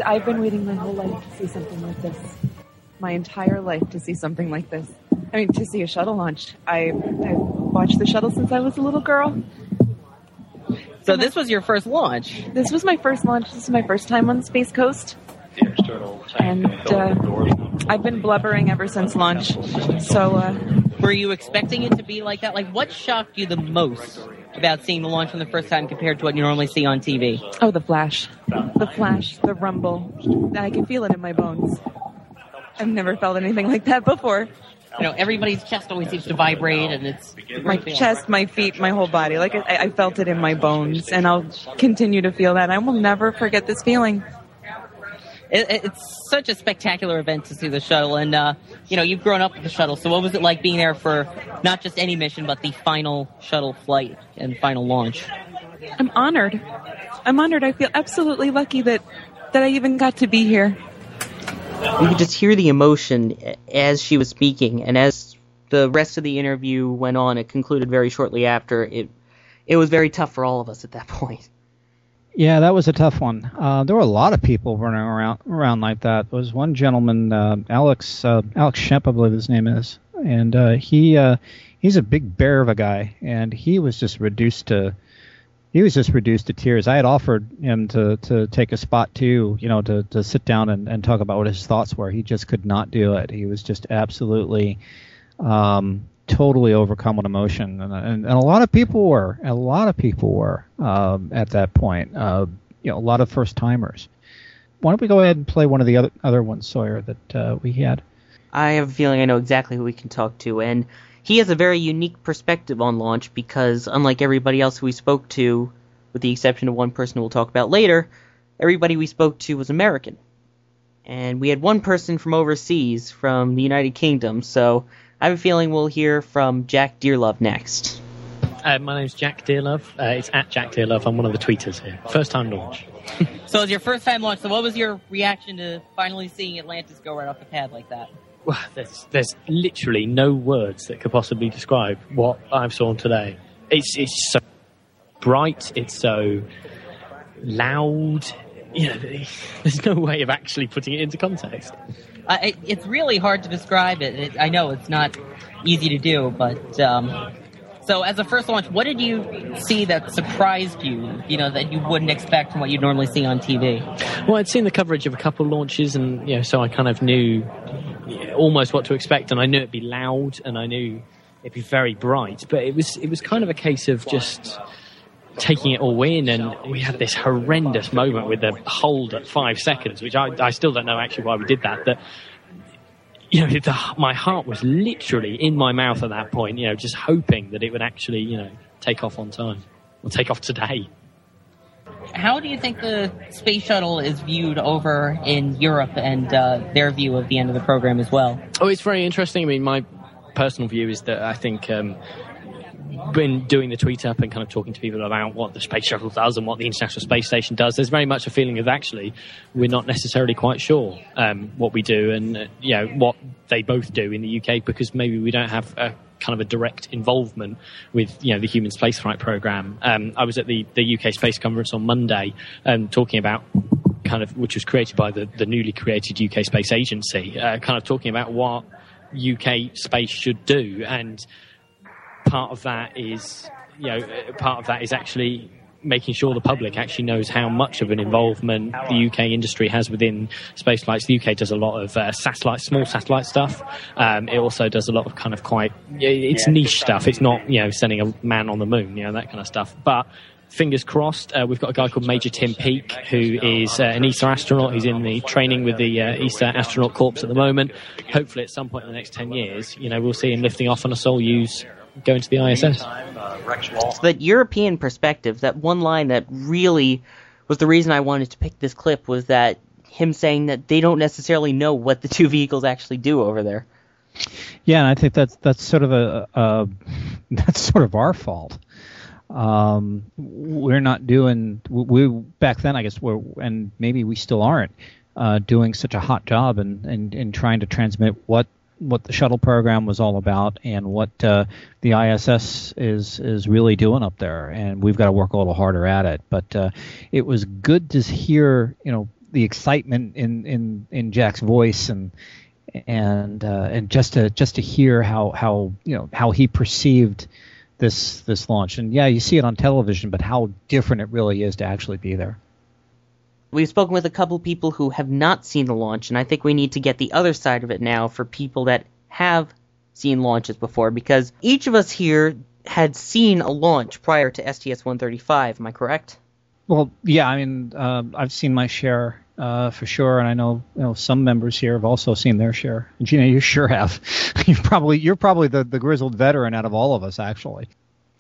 I've been waiting my whole life to see something like this. My entire life to see something like this. I mean, to see a shuttle launch. I, I've watched the shuttle since I was a little girl. So this was your first launch. This was my first launch. This is my first time on the Space Coast. And uh, I've been blubbering ever since launch. So, uh, Were you expecting it to be like that? Like, what shocked you the most about seeing the launch for the first time compared to what you normally see on TV? oh, the flash. The flash, the rumble. I can feel it in my bones. I've never felt anything like that before. You know, everybody's chest always seems to vibrate, and it's My chest, my feet, my whole body. Like, I, I felt it in my bones, and I'll continue to feel that. I will never forget this feeling. It, it- it's such a spectacular event to see the shuttle, and uh, you know, you've grown up with the shuttle. So, what was it like being there for not just any mission, but the final shuttle flight and final launch? I'm honored. I'm honored. I feel absolutely lucky that that I even got to be here. You could just hear the emotion as she was speaking, and as the rest of the interview went on, it concluded very shortly after. It it was very tough for all of us at that point. Yeah, that was a tough one. Uh, there were a lot of people running around around like that. There was one gentleman, uh, Alex uh, Alex Shemp, I believe his name is, and uh, he uh, he's a big bear of a guy, and he was just reduced to he was just reduced to tears. I had offered him to, to take a spot too, you know, to, to sit down and, and talk about what his thoughts were. He just could not do it. He was just absolutely um, totally overcome with emotion, and, and, and a lot of people were. A lot of people were um, at that point. Uh, you know, a lot of first timers. Why don't we go ahead and play one of the other other ones, Sawyer, that uh, we had? I have a feeling I know exactly who we can talk to, and he has a very unique perspective on launch because, unlike everybody else who we spoke to, with the exception of one person we'll talk about later, everybody we spoke to was American. And we had one person from overseas, from the United Kingdom, so I have a feeling we'll hear from Jack Dearlove next. Uh, my name's Jack Dearlove. Uh, it's at Jack Dearlove. I'm one of the tweeters here. First time launch. So it was your first time launch, so what was your reaction to finally seeing Atlantis go right off the pad like that? Well, there's, there's literally no words that could possibly describe what I've saw today. It's, it's so bright. It's so loud. You know, there's no way of actually putting it into context. It, it's really hard to describe it. it. I know it's not easy to do, but um, so as a first launch, what did you see that surprised you? You know that you wouldn't expect from what you'd normally see on TV. Well, I'd seen the coverage of a couple launches, and you know, so I kind of knew almost what to expect, and I knew it'd be loud, and I knew it'd be very bright. But it was it was kind of a case of just taking it all in, and we had this horrendous moment with the hold at five seconds, which I, I still don't know actually why we did that. That you know, the, my heart was literally in my mouth at that point. You know, just hoping that it would actually you know take off on time or take off today. How do you think the space shuttle is viewed over in Europe and uh, their view of the end of the program as well? Oh, it's very interesting. I mean, my personal view is that I think um, when doing the tweet up and kind of talking to people about what the space shuttle does and what the International Space Station does, there's very much a feeling of actually we're not necessarily quite sure um, what we do and uh, you know what they both do in the UK because maybe we don't have a kind of a direct involvement with you know the human spaceflight program. Um, I was at the, the UK Space Conference on Monday um, talking about kind of which was created by the, the newly created UK Space Agency, uh, kind of talking about what UK space should do, and part of that is you know part of that is actually making sure the public actually knows how much of an involvement the UK industry has within space flights. The UK does a lot of uh, satellite, small satellite stuff. Um, it also does a lot of kind of quite, it's niche stuff. It's not, you know, sending a man on the moon, you know, that kind of stuff. But fingers crossed, uh, we've got a guy called Major Tim Peake, who is uh, an ESA astronaut who's in the training with the uh, ESA Astronaut Corps at the moment. Hopefully, at some point in the next 10 years, you know, we'll see him lifting off on a Soyuz going to the ISS. So that European perspective, that one line that really was the reason I wanted to pick this clip was that him saying that they don't necessarily know what the two vehicles actually do over there. Yeah, and I think that's that's sort of a, a that's sort of our fault. Um, we're not doing we back then, I guess, we're, and maybe we still aren't uh, doing such a hot job in, in, in trying to transmit what what the shuttle program was all about and what uh, the ISS is is really doing up there. And we've got to work a little harder at it. But uh, it was good to hear, you know, the excitement in in in Jack's voice and and uh, and just to just to hear how how you know how he perceived this this launch. And yeah, you see it on television, but how different it really is to actually be there. We've spoken with a couple people who have not seen the launch, and I think we need to get the other side of it now for people that have seen launches before, because each of us here had seen a launch prior to STS 135. Am I correct? Well, yeah. I mean, uh, I've seen my share uh, for sure, and I know you know some members here have also seen their share. Gina, you sure have. you probably you're probably the the grizzled veteran out of all of us, actually.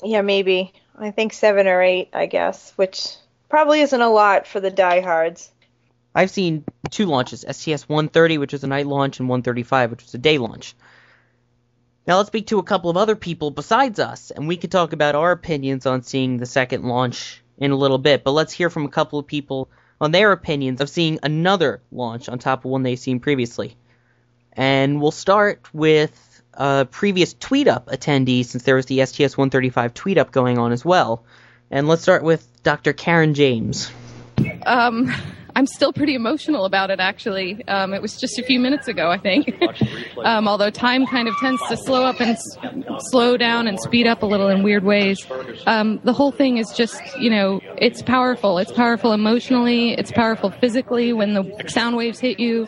Yeah, maybe. I think seven or eight, I guess, which probably isn't a lot for the diehards. I've seen two launches STS 130, which was a night launch, and 135, which was a day launch. Now let's speak to a couple of other people besides us, and we can talk about our opinions on seeing the second launch in a little bit. But let's hear from a couple of people on their opinions of seeing another launch on top of one they've seen previously. And we'll start with a previous tweet up attendee, since there was the STS 135 tweet up going on as well. And let's start with Dr. Karen James. Um, I'm still pretty emotional about it, actually. Um, it was just a few minutes ago, I think. um, although time kind of tends to slow up and s- slow down and speed up a little in weird ways. Um, the whole thing is just, you know, it's powerful. It's powerful emotionally. It's powerful physically when the sound waves hit you.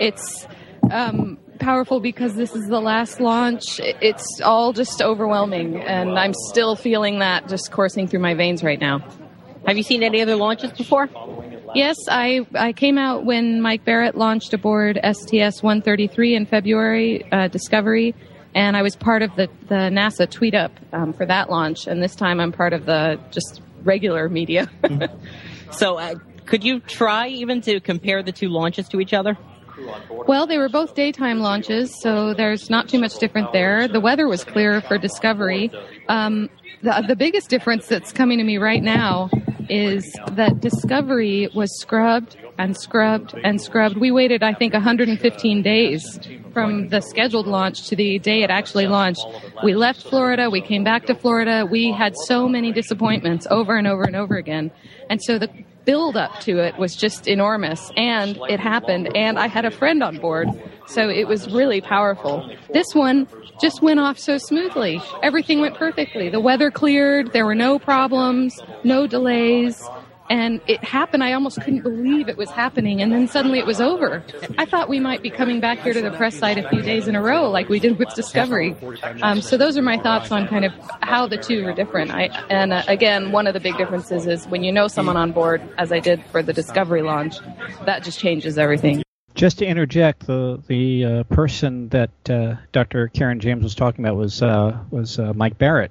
It's um, powerful because this is the last launch. It's all just overwhelming, and I'm still feeling that just coursing through my veins right now. Have you seen any other launches before? Yes, I, I came out when Mike Barratt launched aboard STS 133 in February, uh, Discovery, and I was part of the, the NASA tweet up um, for that launch, and this time I'm part of the just regular media. So, uh, could you try even to compare the two launches to each other? Well, they were both daytime launches, so there's not too much different there. The weather was clear for Discovery. Um, the, the biggest difference that's coming to me right now is that Discovery was scrubbed and scrubbed and scrubbed. We waited, I think, 115 days from the scheduled launch to the day it actually launched. We left Florida, we came back to Florida. We had so many disappointments over and over and over again. And so the build up to it was just enormous and it happened and I had a friend on board. So it was really powerful. This one just went off so smoothly. Everything went perfectly. The weather cleared, there were no problems, no delays. And it happened. I almost couldn't believe it was happening. And then suddenly it was over. I thought we might be coming back here to the press site a few days in a row, like we did with Discovery. Um, so those are my thoughts on kind of how the two are different. I, and uh, again, one of the big differences is when you know someone on board, as I did for the Discovery launch, that just changes everything. Just to interject, the the uh, person that uh, Dr. Karen James was talking about was uh, was uh, Mike Barratt.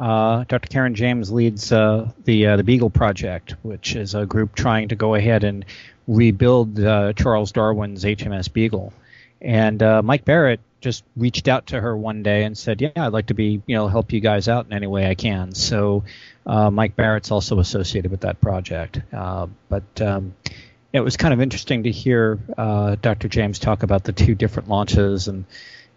Uh, Dr. Karen James leads uh, the uh, the Beagle Project, which is a group trying to go ahead and rebuild uh, Charles Darwin's HMS Beagle. And uh, Mike Barratt just reached out to her one day and said, "Yeah, I'd like to be, you know, help you guys out in any way I can." So uh, Mike Barratt's also associated with that project. But um, it was kind of interesting to hear Dr. James talk about the two different launches and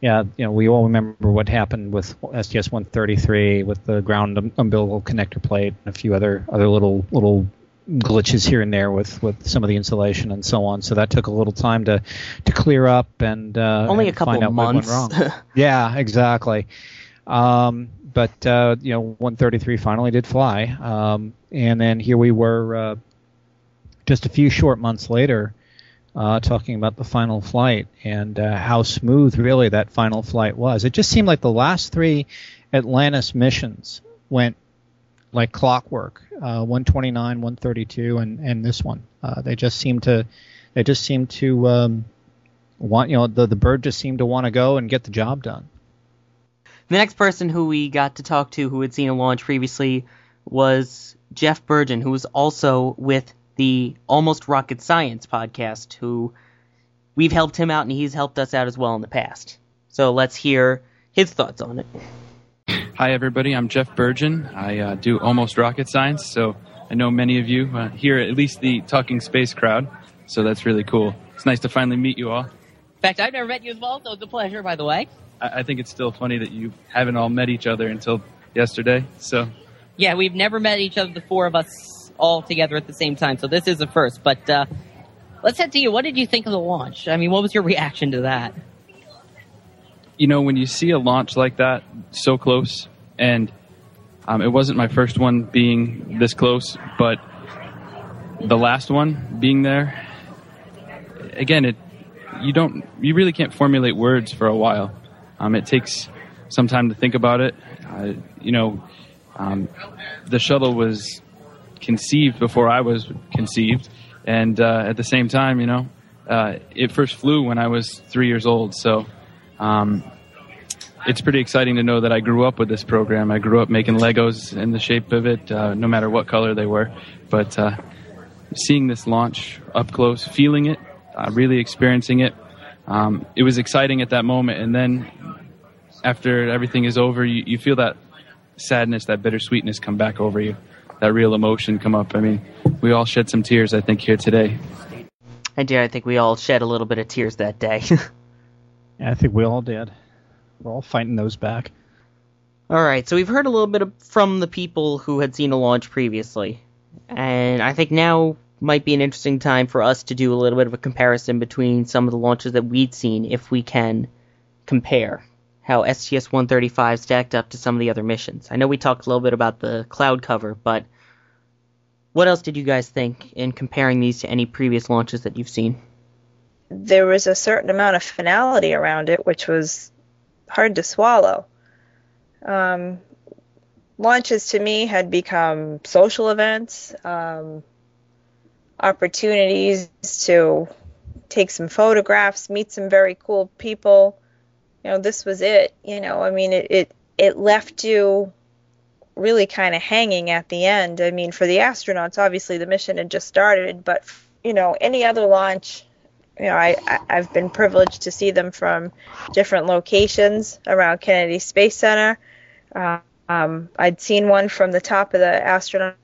yeah, you know, we all remember what happened with STS 133 with the ground um- umbilical connector plate and a few other other little little glitches here and there with, with some of the insulation and so on. So that took a little time to to clear up and uh, Only a and couple find out what went months. wrong. yeah, exactly. Um, but uh, you know, 133 finally did fly, um, and then here we were, uh, just a few short months later, uh, talking about the final flight and uh, how smooth really that final flight was. It just seemed like the last three Atlantis missions went like clockwork. Uh, 129, 132, and and this one. Uh, they just seemed to, they just seemed to um, want you know the the bird just seemed to want to go and get the job done. The next person who we got to talk to who had seen a launch previously was Geoff Bergen, who was also with the Almost Rocket Science podcast, who we've helped him out and he's helped us out as well in the past. So let's hear his thoughts on it. Hi, everybody. I'm Geoff Bergen. I uh, do almost rocket science, so I know many of you uh, here, at least the Talking Space crowd. So that's really cool. It's nice to finally meet you all. In fact, I've never met you as well, so it's a pleasure, by the way. I, I think it's still funny that you haven't all met each other until yesterday. So Yeah, we've never met each other, the four of us, all together at the same time, so this is a first. But uh, let's head to you. What did you think of the launch? I mean, what was your reaction to that? you know, when you see a launch like that so close, and um, it wasn't my first one being this close, but the last one being there, again, it you don't you really can't formulate words for a while. Um, it takes some time to think about it. Uh, you know, um, the shuttle was conceived before I was conceived, and uh, at the same time, you know, uh, it first flew when I was three years old. So um, it's pretty exciting to know that I grew up with this program. I grew up making Legos in the shape of it, uh, no matter what color they were. But uh, seeing this launch up close, feeling it, uh, really experiencing it, um, it was exciting at that moment. And then after everything is over, you, you feel that sadness, that bittersweetness come back over you, that real emotion come up. I mean, we all shed some tears, I think, here today. I yeah, I think we all shed a little bit of tears that day. Yeah, I think we all did. We're all fighting those back. All right, so we've heard a little bit of, from the people who had seen a launch previously, and I think now might be an interesting time for us to do a little bit of a comparison between some of the launches that we'd seen, if we can compare how STS-135 stacked up to some of the other missions. I know we talked a little bit about the cloud cover, but what else did you guys think in comparing these to any previous launches that you've seen? there was a certain amount of finality around it, which was hard to swallow. Um, launches to me had become social events, um, opportunities to take some photographs, meet some very cool people. You know, this was it. You know, I mean, it it, it left you really kind of hanging at the end. I mean, for the astronauts, obviously the mission had just started, but you know, any other launch you know, I, I've been privileged to see them from different locations around Kennedy Space Center. Uh, um, I'd seen one from the top of the Astronaut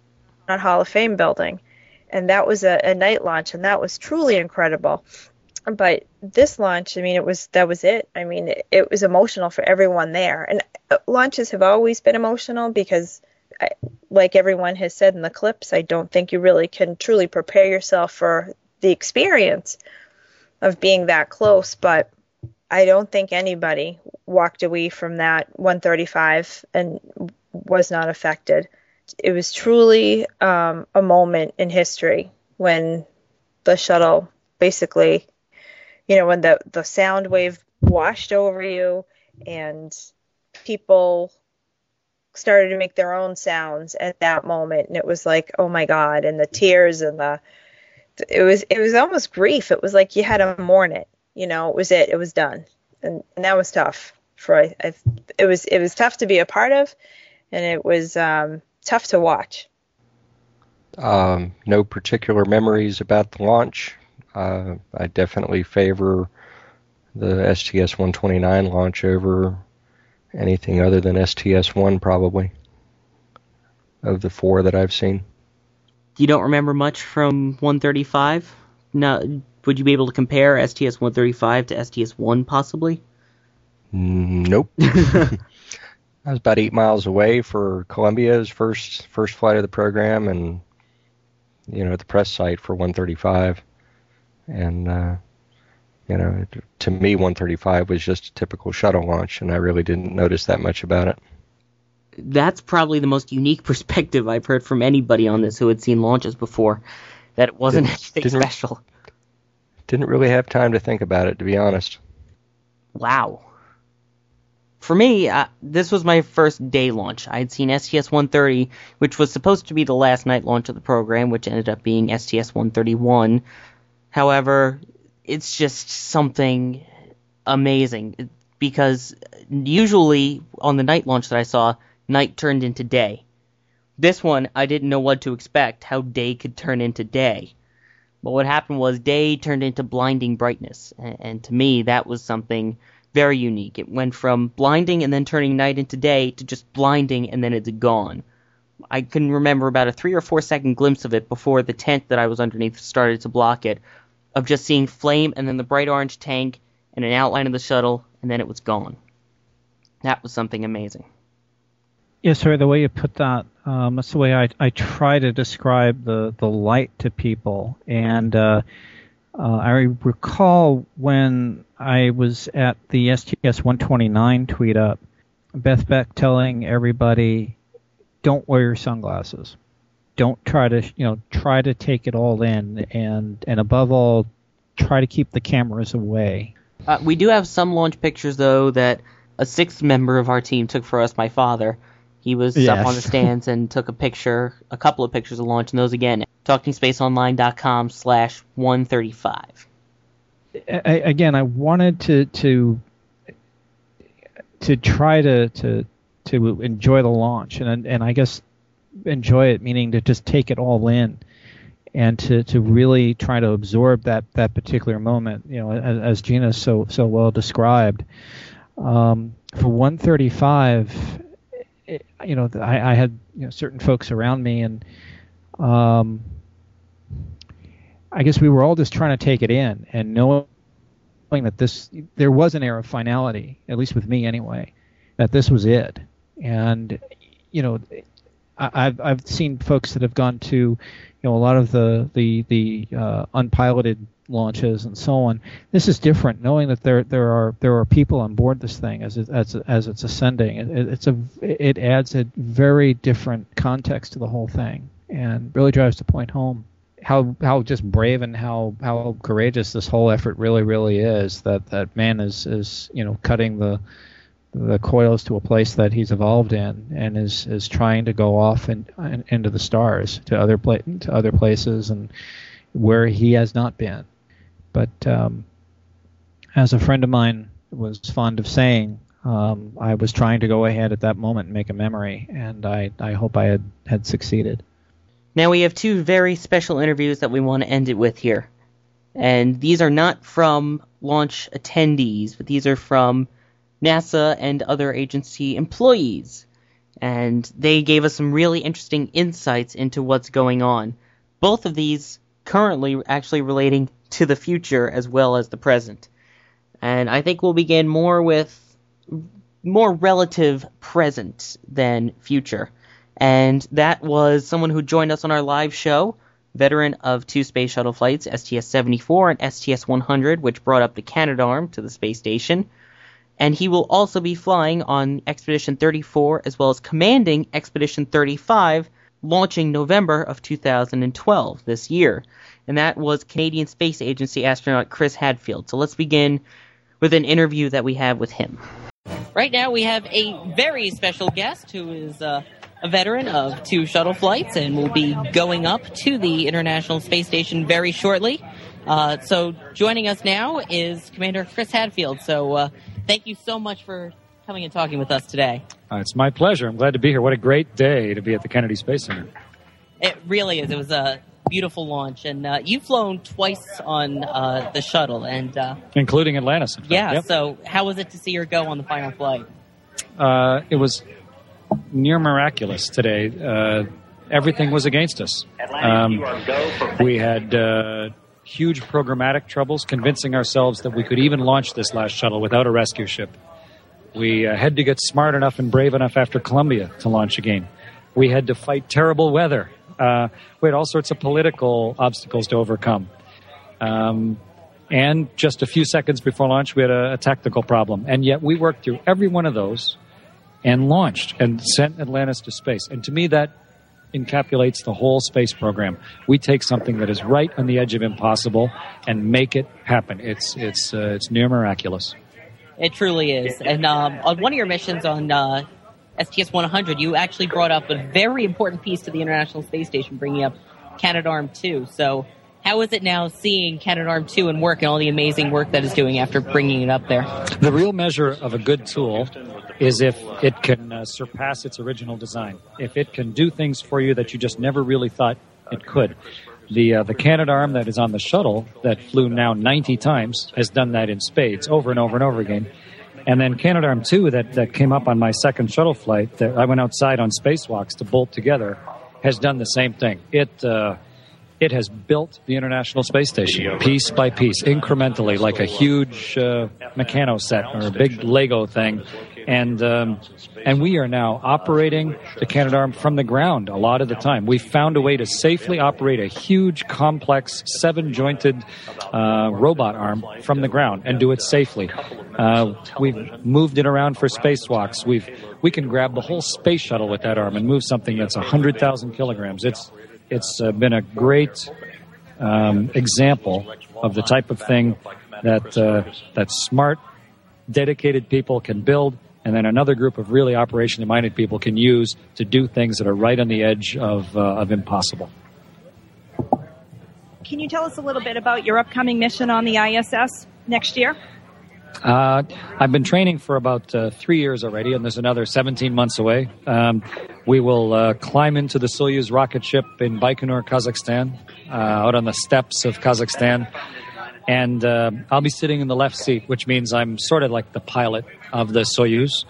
Hall of Fame building, and that was a, a night launch, and that was truly incredible. But this launch, I mean, it was that was it. I mean, it, it was emotional for everyone there, and uh, launches have always been emotional because. I, like everyone has said in the clips, I don't think you really can truly prepare yourself for the experience of being that close, but I don't think anybody walked away from that 135 and was not affected. It was truly um, a moment in history when the shuttle basically, you know, when the, the sound wave washed over you and people started to make their own sounds at that moment and it was like oh my god and the tears and the it was it was almost grief. It was like you had to mourn it. You know, it was it. It was done, and, and that was tough. For I, I, it was it was tough to be a part of, and it was um, tough to watch. Um, no particular memories about the launch. Uh, I definitely favor the STS 129 launch over anything other than STS 1, probably, of the four that I've seen. You don't remember much from 135? No, would you be able to compare STS 135 to STS 1 possibly? Nope. I was about eight miles away for Columbia's first first flight of the program, and you know, at the press site for 135, and uh, you know, to me, 135 was just a typical shuttle launch, and I really didn't notice that much about it. That's probably the most unique perspective I've heard from anybody on this who had seen launches before. That it wasn't Didn't- anything didn't- special. Didn't really have time to think about it, to be honest. Wow. For me, uh, this was my first day launch. I had seen STS 130, which was supposed to be the last night launch of the program, which ended up being STS 131. However, it's just something amazing because usually on the night launch that I saw, night turned into day. This one, I didn't know what to expect, how day could turn into day. But what happened was day turned into blinding brightness, and, to me, that was something very unique. It went from blinding and then turning night into day to just blinding and then it's gone. I can remember about a three or four second glimpse of it before the tent that I was underneath started to block it, of just seeing flame and then the bright orange tank and an outline of the shuttle, and then it was gone. That was something amazing. Yeah, sir. the way you put that, um, that's the way I, I try to describe the, the light to people. And uh, uh, I recall when I was at the STS 129 tweet up, Beth Beck telling everybody, don't wear your sunglasses. Don't try to, you know, try to take it all in. And, and above all, try to keep the cameras away. Uh, we do have some launch pictures, though, that a sixth member of our team took for us, my father. He was up on the stands and took a picture, a couple of pictures of launch, and those again, talkingspaceonline.com slash 135. Again, I wanted to to to try to to to enjoy the launch, and and I guess enjoy it meaning to just take it all in, and to to really try to absorb that that particular moment. You know, as, as Gina so so well described. Um, for 135, it, you know, I, I had you know, certain folks around me, and um, I guess we were all just trying to take it in and knowing that this there was an air of finality, at least with me anyway, that this was it. And you know, I've I've seen folks that have gone to, you know, a lot of the the the uh, unpiloted launches and so on. This is different, knowing that there there are there are people on board this thing as it, as as it's ascending. It, it's a it adds a very different context to the whole thing, and really drives the point home how how just brave and how how courageous this whole effort really really is. That that man is is you know cutting the the coils to a place that he's evolved in and is is trying to go off and, into the stars to other pla- to other places and where he has not been. But um, as a friend of mine was fond of saying, um, I was trying to go ahead at that moment and make a memory, and I, I hope I had, had succeeded. Now we have two very special interviews that we want to end it with here. And these are not from launch attendees, but these are from NASA and other agency employees. And they gave us some really interesting insights into what's going on. Both of these currently actually relating to the future as well as the present. And I think we'll begin more with more relative present than future. And that was someone who joined us on our live show, veteran of two space shuttle flights, STS 74 and STS 100, which brought up the Canadarm to the space station. And he will also be flying on Expedition 34 as well as commanding Expedition 35, launching November of 2012 this year. And that was Canadian Space Agency astronaut Chris Hadfield. So let's begin with an interview that we have with him. Right now, we have a very special guest who is uh, a veteran of two shuttle flights and will be going up to the International Space Station very shortly. Uh, so, joining us now is Commander Chris Hadfield. So, uh, thank you so much for coming and talking with us today. Uh, it's my pleasure. I'm glad to be here. What a great day to be at the Kennedy Space Center. It really is. It was a beautiful launch, and uh, you've flown twice on uh, the shuttle, and uh, Including Atlantis. in fact. yeah. Yep. So, how was it to see her go on the final flight? Uh, it was near miraculous today. Uh, everything was against us. Um, we had uh, huge programmatic troubles convincing ourselves that we could even launch this last shuttle without a rescue ship. We uh, had to get smart enough and brave enough after Columbia to launch again. We had to fight terrible weather Uh, we had all sorts of political obstacles to overcome. Um, and just a few seconds before launch, we had a, a technical problem. And yet we worked through every one of those and launched and sent Atlantis to space. And to me, that encapsulates the whole space program. We take something that is right on the edge of impossible and make it happen. It's it's uh, it's near miraculous. It truly is. And um, on one of your missions on uh, STS 100, you actually brought up a very important piece to the International Space Station, bringing up Canadarm 2. So, how is it now seeing Canadarm 2 and work and all the amazing work that it's doing after bringing it up there? The real measure of a good tool is if it can uh, surpass its original design. If it can do things for you that you just never really thought it could. The uh, the Canadarm that is on the shuttle that flew now 90 times has done that in spades over and over and over again. And then Canadarm 2 that, that came up on my second shuttle flight that I went outside on spacewalks to bolt together has done the same thing. It uh, it has built the International Space Station piece by piece, incrementally, like a huge uh, Meccano set or a big Lego thing. And um, and we are now operating the Canadarm from the ground a lot of the time. We found a way to safely operate a huge, complex, seven-jointed uh, robot arm from the ground and do it safely. Uh, we've moved it around for spacewalks. We've we can grab the whole space shuttle with that arm and move something that's hundred thousand kilograms. It's it's uh, been a great um, example of the type of thing that uh, that smart, dedicated people can build, and then another group of really operationally minded people can use to do things that are right on the edge of uh, of impossible. Can you tell us a little bit about your upcoming mission on the ISS next year? Uh, I've been training for about uh, three years already, and there's another 17 months away. Um, we will uh, climb into the Soyuz rocket ship in Baikonur, Kazakhstan, uh, out on the steppes of Kazakhstan. And uh, I'll be sitting in the left seat, which means I'm sort of like the pilot of the Soyuz.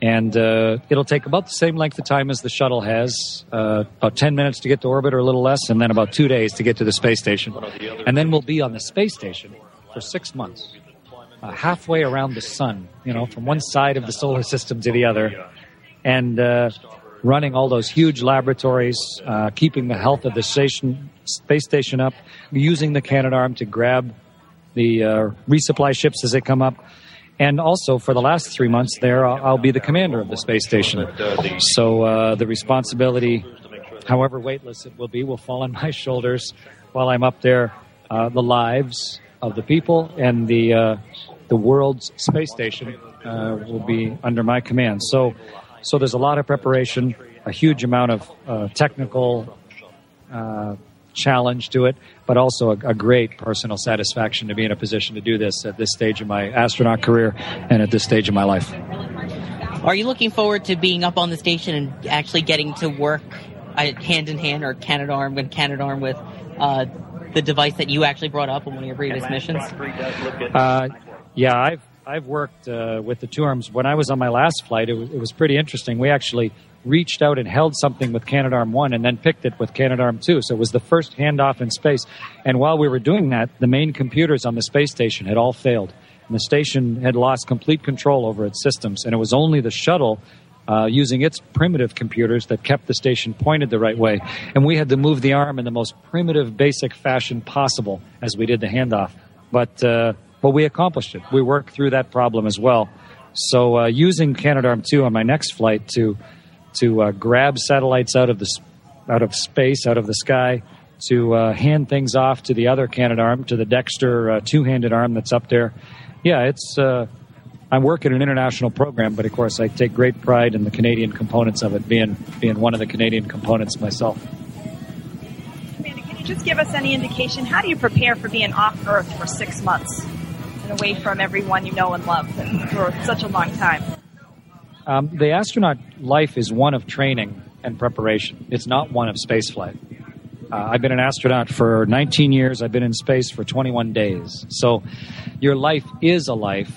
And uh, it'll take about the same length of time as the shuttle has about 10 minutes to get to orbit or a little less, and then about two days to get to the space station. And then we'll be on the space station for six months uh, halfway around the sun, you know, from one side of the solar system to the other, and uh, running all those huge laboratories, uh, keeping the health of the station, space station up, using the Canadarm to grab the uh, resupply ships as they come up. And also, for the last three months there, I'll, I'll be the commander of the space station. So uh, the responsibility, however weightless it will be, will fall on my shoulders while I'm up there. Uh, the lives of the people and the uh, the world's space station uh, will be under my command. So, so there's a lot of preparation, a huge amount of uh, technical uh, challenge to it, but also a, a, great personal satisfaction to be in a position to do this at this stage of my astronaut career and at this stage of my life. Are you looking forward to being up on the station and actually getting to work uh, hand in hand or Canadarm and Canadarm with uh, the device that you actually brought up on one of your previous missions? Uh, yeah, I've I've worked uh, with the two arms. When I was on my last flight, it was, it was pretty interesting. We actually reached out and held something with Canadarm 1 and then picked it with Canadarm 2. So it was the first handoff in space. And while we were doing that, the main computers on the space station had all failed. And the station had lost complete control over its systems. And it was only the shuttle uh, using its primitive computers that kept the station pointed the right way. And we had to move the arm in the most primitive, basic fashion possible as we did the handoff. But uh, but we accomplished it. We worked through that problem as well. So uh, using Canadarm 2 on my next flight to to uh, grab satellites out of the out of space, out of the sky, to uh, hand things off to the other Canadarm, to the Dextre uh, two-handed arm that's up there. Yeah, it's. I work in an international program, but of course I take great pride in the Canadian components of it, being being one of the Canadian components myself. Amanda, can you just give us any indication? How do you prepare for being off Earth for six months? and away from everyone you know and love for such a long time? Um, the astronaut life is one of training and preparation. It's not one of spaceflight. Uh, I've been an astronaut for 19 years. I've been in space for 21 days. So your life is a life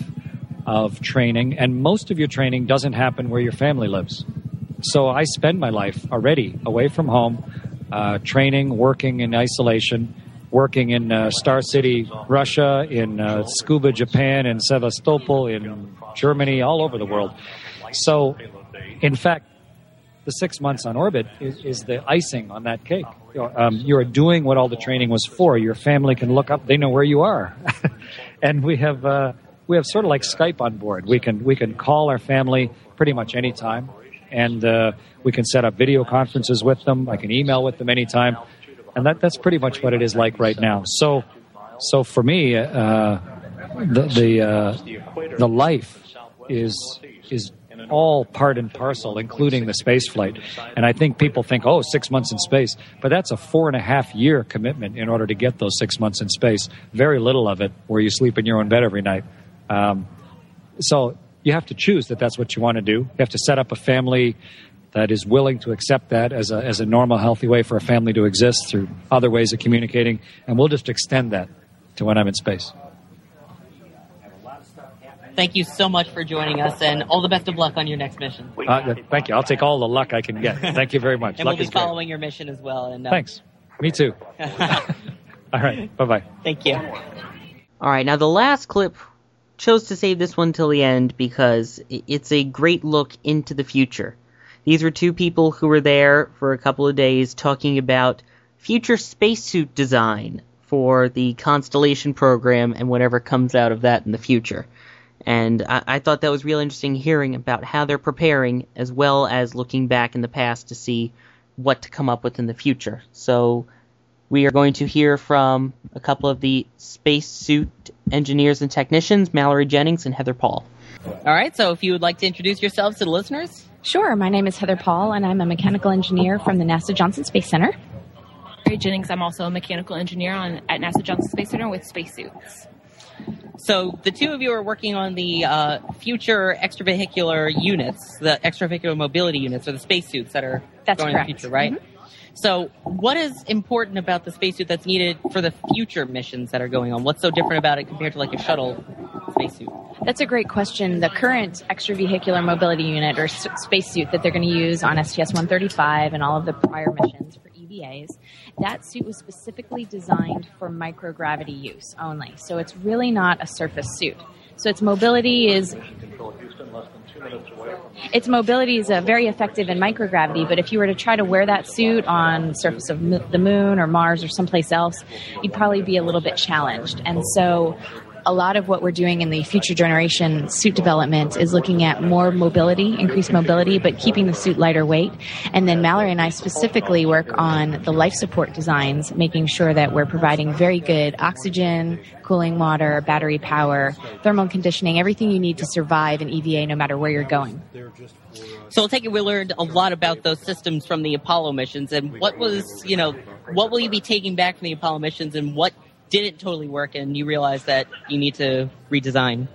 of training, and most of your training doesn't happen where your family lives. So I spend my life already away from home, uh, training, working in isolation, working in uh, Star City, Russia, in uh, Tsukuba, Japan, in Sevastopol, in Germany, all over the world. So, in fact, the six months on orbit is, is the icing on that cake. Um, you're doing what all the training was for. Your family can look up; they know where you are, and we have uh, we have sort of like Skype on board. We can we can call our family pretty much anytime, and uh, we can set up video conferences with them. I can email with them anytime, and that that's pretty much what it is like right now. So, so for me, uh, the the uh, the life is is all part and parcel, including the space flight. And I think people think, oh, six months in space, but that's a four and a half year commitment in order to get those six months in space. Very little of it where you sleep in your own bed every night. Um, so you have to choose that that's what you want to do. You have to set up a family that is willing to accept that as a, as a normal, healthy way for a family to exist through other ways of communicating. And we'll just extend that to when I'm in space. Thank you so much for joining us, and all the best of luck on your next mission. Uh, thank you. I'll take all the luck I can get. Thank you very much. and luck we'll be is great. following your mission as well. And uh, Thanks. Me too. all right. Bye bye. Thank you. All right, now the last clip chose to save this one till the end because it's a great look into the future. These were two people who were there for a couple of days talking about future spacesuit design for the Constellation program and whatever comes out of that in the future. And I, I thought that was real interesting hearing about how they're preparing as well as looking back in the past to see what to come up with in the future. So we are going to hear from a couple of the spacesuit engineers and technicians, Mallory Jennings and Heather Paul. All right, so if you would like to introduce yourselves to the listeners. Sure. My name is Heather Paul, and I'm a mechanical engineer from the NASA Johnson Space Center. Mallory Jennings. I'm also a mechanical engineer on, at NASA Johnson Space Center with spacesuits. So the two of you are working on the uh, future extravehicular units, the extravehicular mobility units, or the spacesuits that are That's going correct. in the future, right? So, what is important about the spacesuit that's needed for the future missions that are going on? What's so different about it compared to like a shuttle spacesuit? That's a great question. The current extravehicular mobility unit or s- spacesuit that they're going to use on STS 135 and all of the prior missions for EVAs, that suit was specifically designed for microgravity use only. So it's really not a surface suit. So its mobility is its mobility is uh, very effective in microgravity, but if you were to try to wear that suit on the surface of mo- the moon or Mars or someplace else, you'd probably be a little bit challenged. And so a lot of what we're doing in the future generation suit development is looking at more mobility, increased mobility, but keeping the suit lighter weight. And then Mallory and I specifically work on the life support designs, making sure that we're providing very good oxygen, cooling water, battery power, thermal conditioning, everything you need to survive an EVA no matter where you're going. So, take it we learned a lot about those systems from the Apollo missions, and what was, you know, what will you be taking back from the Apollo missions, and what didn't totally work, and you realize that you need to redesign.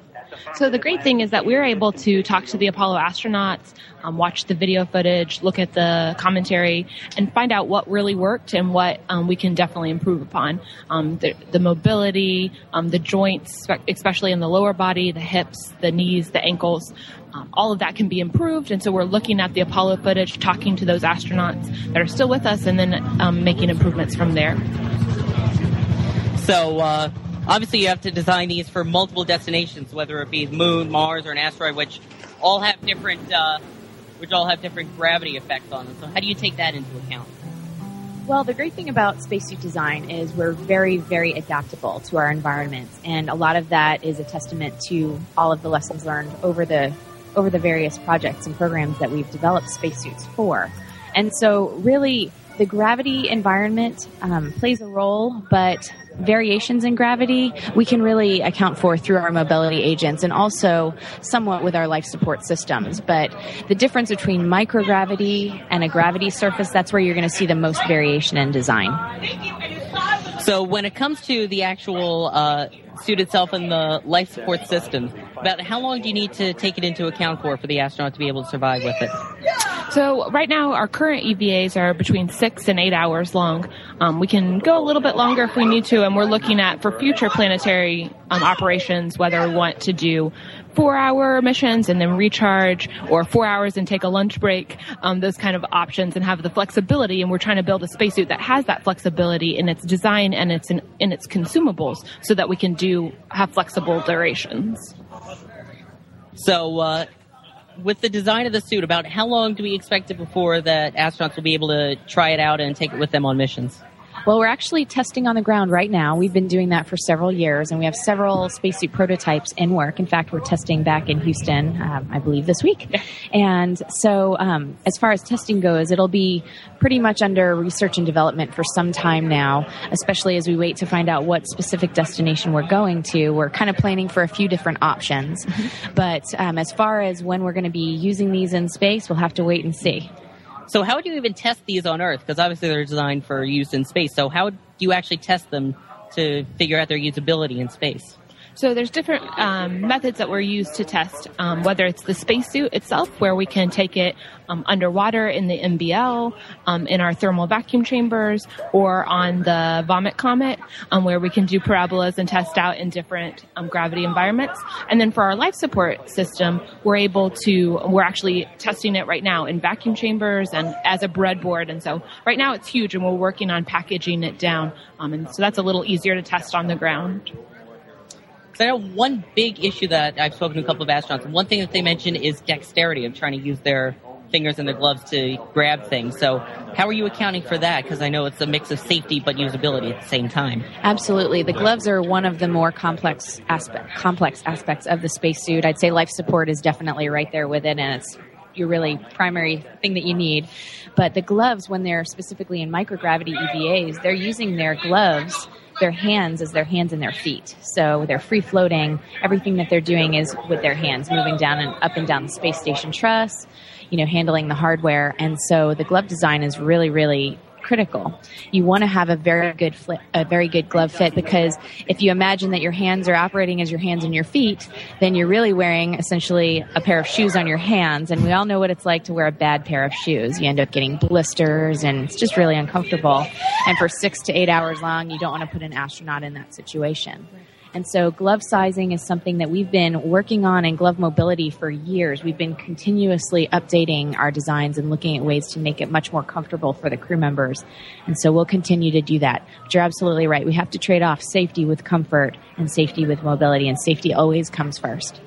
So the great thing is that we were able to talk to the Apollo astronauts, um, watch the video footage, look at the commentary, and find out what really worked and what um, we can definitely improve upon. Um, the, the mobility, um, the joints, especially in the lower body, the hips, the knees, the ankles. Um, all of that can be improved, and so we're looking at the Apollo footage, talking to those astronauts that are still with us, and then um, making improvements from there. So, uh, obviously, you have to design these for multiple destinations, whether it be the moon, Mars, or an asteroid, which all have different, uh, which all have different gravity effects on them. So, how do you take that into account? Well, the great thing about spacesuit design is we're very, very adaptable to our environment, and a lot of that is a testament to all of the lessons learned over the over the various projects and programs that we've developed spacesuits for. And so, really, the gravity environment um, plays a role, but variations in gravity we can really account for through our mobility agents and also somewhat with our life support systems. But the difference between microgravity and a gravity surface, that's where you're going to see the most variation in design. So, when it comes to the actual uh, suit itself and the life support system, about how long do you need to take it into account for for the astronaut to be able to survive with it? So right now, our current EVAs are between six and eight hours long. Um, we can go a little bit longer if we need to, and we're looking at for future planetary um, operations whether we want to do four-hour missions and then recharge, or four hours and take a lunch break. Um, those kind of options, and have the flexibility. And we're trying to build a spacesuit that has that flexibility in its design and its in, in its consumables, so that we can do have flexible durations. So, uh, with the design of the suit, about how long do we expect it before that astronauts will be able to try it out and take it with them on missions? Well, we're actually testing on the ground right now. We've been doing that for several years, and we have several spacesuit prototypes in work. In fact, we're testing back in Houston, um, I believe, this week. And so, um, as far as testing goes, it'll be pretty much under research and development for some time now, especially as we wait to find out what specific destination we're going to. We're kind of planning for a few different options. But um, as far as when we're going to be using these in space, we'll have to wait and see. So how do you even test these on Earth? Because obviously they're designed for use in space. So how do you actually test them to figure out their usability in space? So there's different um, methods that were used to test, um, whether it's the spacesuit itself, where we can take it um, underwater in the NBL, um, in our thermal vacuum chambers, or on the Vomit Comet, um, where we can do parabolas and test out in different um, gravity environments. And then for our life support system, we're able to, we're actually testing it right now in vacuum chambers and as a breadboard. And so right now it's huge and we're working on packaging it down. and so that's a little easier to test on the ground. Because I know one big issue that I've spoken to a couple of astronauts. and One thing that they mention is dexterity of trying to use their fingers and their gloves to grab things. So, how are you accounting for that? Because I know it's a mix of safety but usability at the same time. Absolutely, the gloves are one of the more complex aspect, complex aspects of the spacesuit. I'd say life support is definitely right there with it, and it's your really primary thing that you need. But the gloves, when they're specifically in microgravity EVAs, they're using their gloves their hands as their hands and their feet. So they're free floating. Everything that they're doing is with their hands, moving down and up and down the space station truss, you know, handling the hardware. And so the glove design is really, really critical. You want to have a very good flip, a very good glove fit because if you imagine that your hands are operating as your hands and your feet, then you're really wearing essentially a pair of shoes on your hands. And we all know what it's like to wear a bad pair of shoes. You end up getting blisters and it's just really uncomfortable. And for six to eight hours long, you don't want to put an astronaut in that situation. And so glove sizing is something that we've been working on in glove mobility for years. We've been continuously updating our designs and looking at ways to make it much more comfortable for the crew members. And so we'll continue to do that. But you're absolutely right. We have to trade off safety with comfort and safety with mobility, and safety always comes first.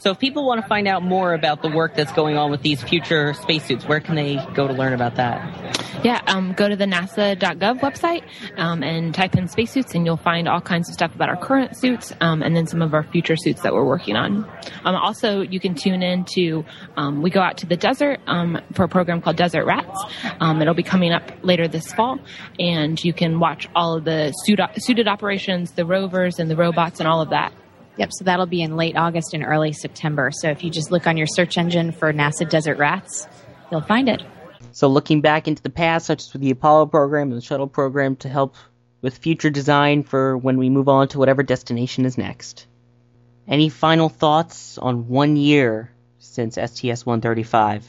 So if people want to find out more about the work that's going on with these future spacesuits, where can they go to learn about that? Yeah, um, go to the NASA.gov website um, and type in spacesuits, and you'll find all kinds of stuff about our current suits um, and then some of our future suits that we're working on. Um, also, you can tune in to, um, we go out to the desert um, for a program called Desert Rats. it'll be coming up later this fall, and you can watch all of the suit, suited operations, the rovers and the robots and all of that. Yep, so that'll be in late August and early September. So if you just look on your search engine for NASA Desert Rats, you'll find it. So looking back into the past, such as with the Apollo program and the shuttle program, to help with future design for when we move on to whatever destination is next. Any final thoughts on one year since STS 135?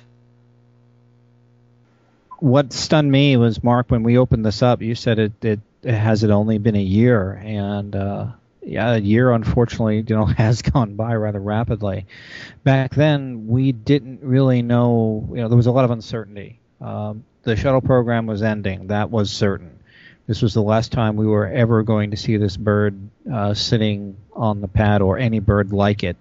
What stunned me was Mark when we opened this up. You said it, it, it has it only been a year, and uh, yeah, a year unfortunately, you know, has gone by rather rapidly. Back then, we didn't really know. You know, there was a lot of uncertainty. Um, the shuttle program was ending. That was certain. This was the last time we were ever going to see this bird uh, sitting on the pad or any bird like it.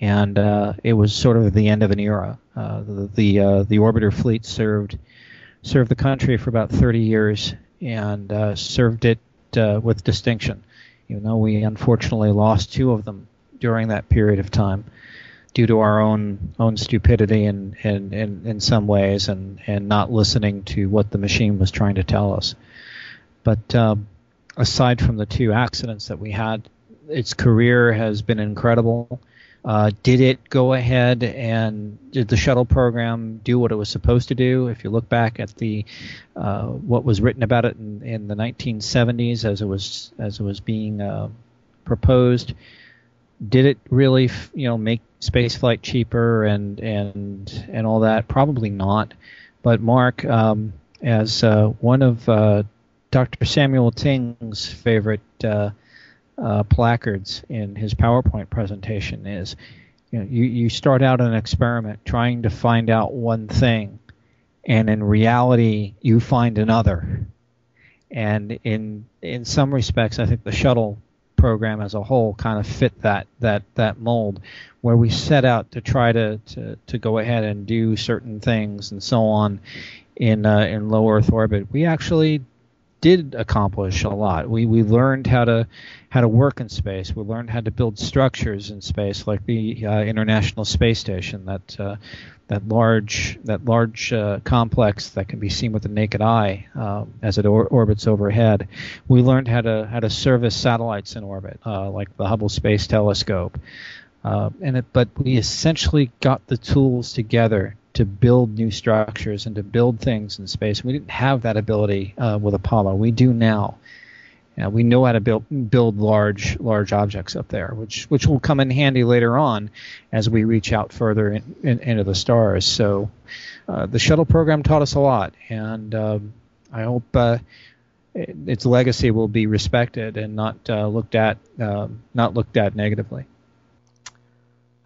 And uh, it was sort of the end of an era. Uh, the the, uh, the orbiter fleet served served the country for about 30 years and uh, served it uh, with distinction even though we unfortunately lost two of them during that period of time due to our own own stupidity in, in, in, in some ways and, and not listening to what the machine was trying to tell us. But um, aside from the two accidents that we had, its career has been incredible. Uh, did it go ahead and did the shuttle program do what it was supposed to do? If you look back at the uh, what was written about it in, in, the 1970s as it was as it was being uh, proposed, did it really you know make spaceflight cheaper and and and all that? Probably not. But Mark, um, as uh, one of uh, Dr. Samuel Ting's favorite uh, placards in his PowerPoint presentation is you, know, you, you start out an experiment trying to find out one thing, and in reality, you find another. And in in some respects, I think the shuttle program as a whole kind of fit that that that mold, where we set out to try to to, to go ahead and do certain things and so on in uh, in low Earth orbit. We actually did accomplish a lot. We we learned how to how to work in space. We learned how to build structures in space, like the uh, International Space Station, that uh, that large that large uh, complex that can be seen with the naked eye um, as it or- orbits overhead. We learned how to how to service satellites in orbit, uh, like the Hubble Space Telescope. Uh, and it, but we essentially got the tools together to build new structures and to build things in space. We didn't have that ability uh, with Apollo. We do now. Uh, we know how to build build large large objects up there, which which will come in handy later on as we reach out further in, in, into the stars. So uh, the shuttle program taught us a lot, and um, I hope uh, it, its legacy will be respected and not uh, looked at um, not looked at negatively.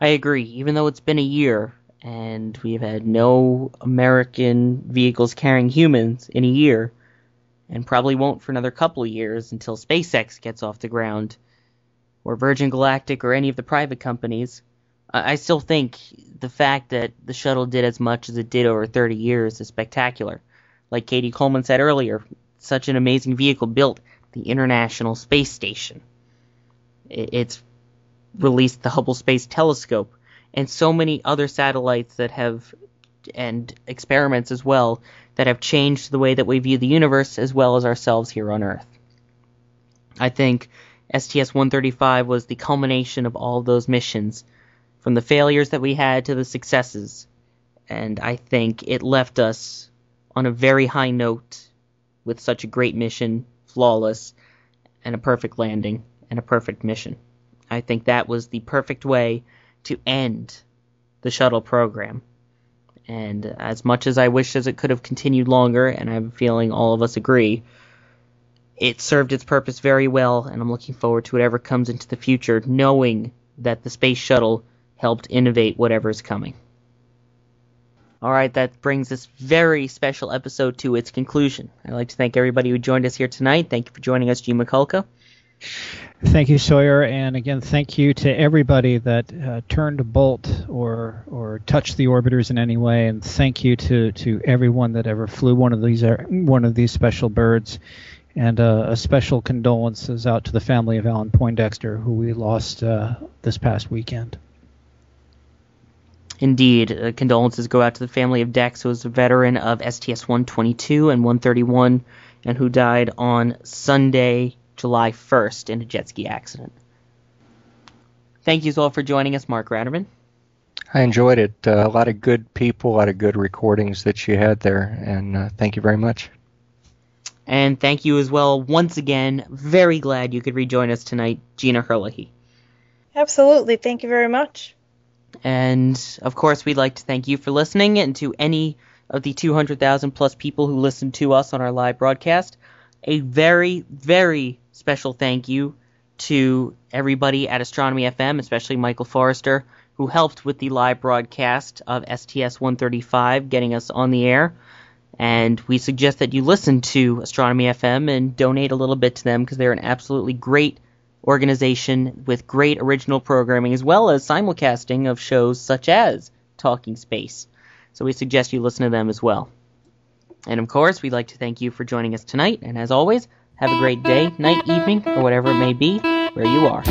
I agree. Even though it's been a year and we've had no American vehicles carrying humans in a year and probably won't for another couple of years until SpaceX gets off the ground, or Virgin Galactic, or any of the private companies. I still think the fact that the shuttle did as much as it did over 30 years is spectacular. Like Cady Coleman said earlier, such an amazing vehicle built the International Space Station. It's released the Hubble Space Telescope and so many other satellites that have and experiments as well that have changed the way that we view the universe as well as ourselves here on Earth. I think STS 135 was the culmination of all of those missions, from the failures that we had to the successes, and I think it left us on a very high note with such a great mission, flawless, and a perfect landing, and a perfect mission. I think that was the perfect way to end the shuttle program. And as much as I wish as it could have continued longer, and I'm feeling all of us agree, it served its purpose very well, and I'm looking forward to whatever comes into the future, knowing that the space shuttle helped innovate whatever is coming. All right, that brings this very special episode to its conclusion. I'd like to thank everybody who joined us here tonight. Thank you for joining us, Gene Mikulka. Thank you, Sawyer, and again, thank you to everybody that uh, turned a bolt or or touched the orbiters in any way, and thank you to, to everyone that ever flew one of these uh, one of these special birds, and uh, a special condolences out to the family of Alan Poindexter, who we lost uh, this past weekend. Indeed, uh, condolences go out to the family of Dex, who was a veteran of STS 122 and 131, and who died on Sunday, July 1st in a jet ski accident. Thank you all for joining us, Mark Ratterman. I enjoyed it. Uh, a lot of good people, a lot of good recordings that you had there, and uh, thank you very much. And thank you as well, once again. Very glad you could rejoin us tonight, Gina Herlihy. Absolutely. Thank you very much. And of course, we'd like to thank you for listening and to any of the 200,000 plus people who listened to us on our live broadcast. A very, very special thank you to everybody at Astronomy FM, especially Michael Forrester, who helped with the live broadcast of STS 135, getting us on the air. And we suggest that you listen to Astronomy FM and donate a little bit to them because they're an absolutely great organization with great original programming as well as simulcasting of shows such as Talking Space. So we suggest you listen to them as well. And of course, we'd like to thank you for joining us tonight. And as always, have a great day, night, evening, or whatever it may be where you are.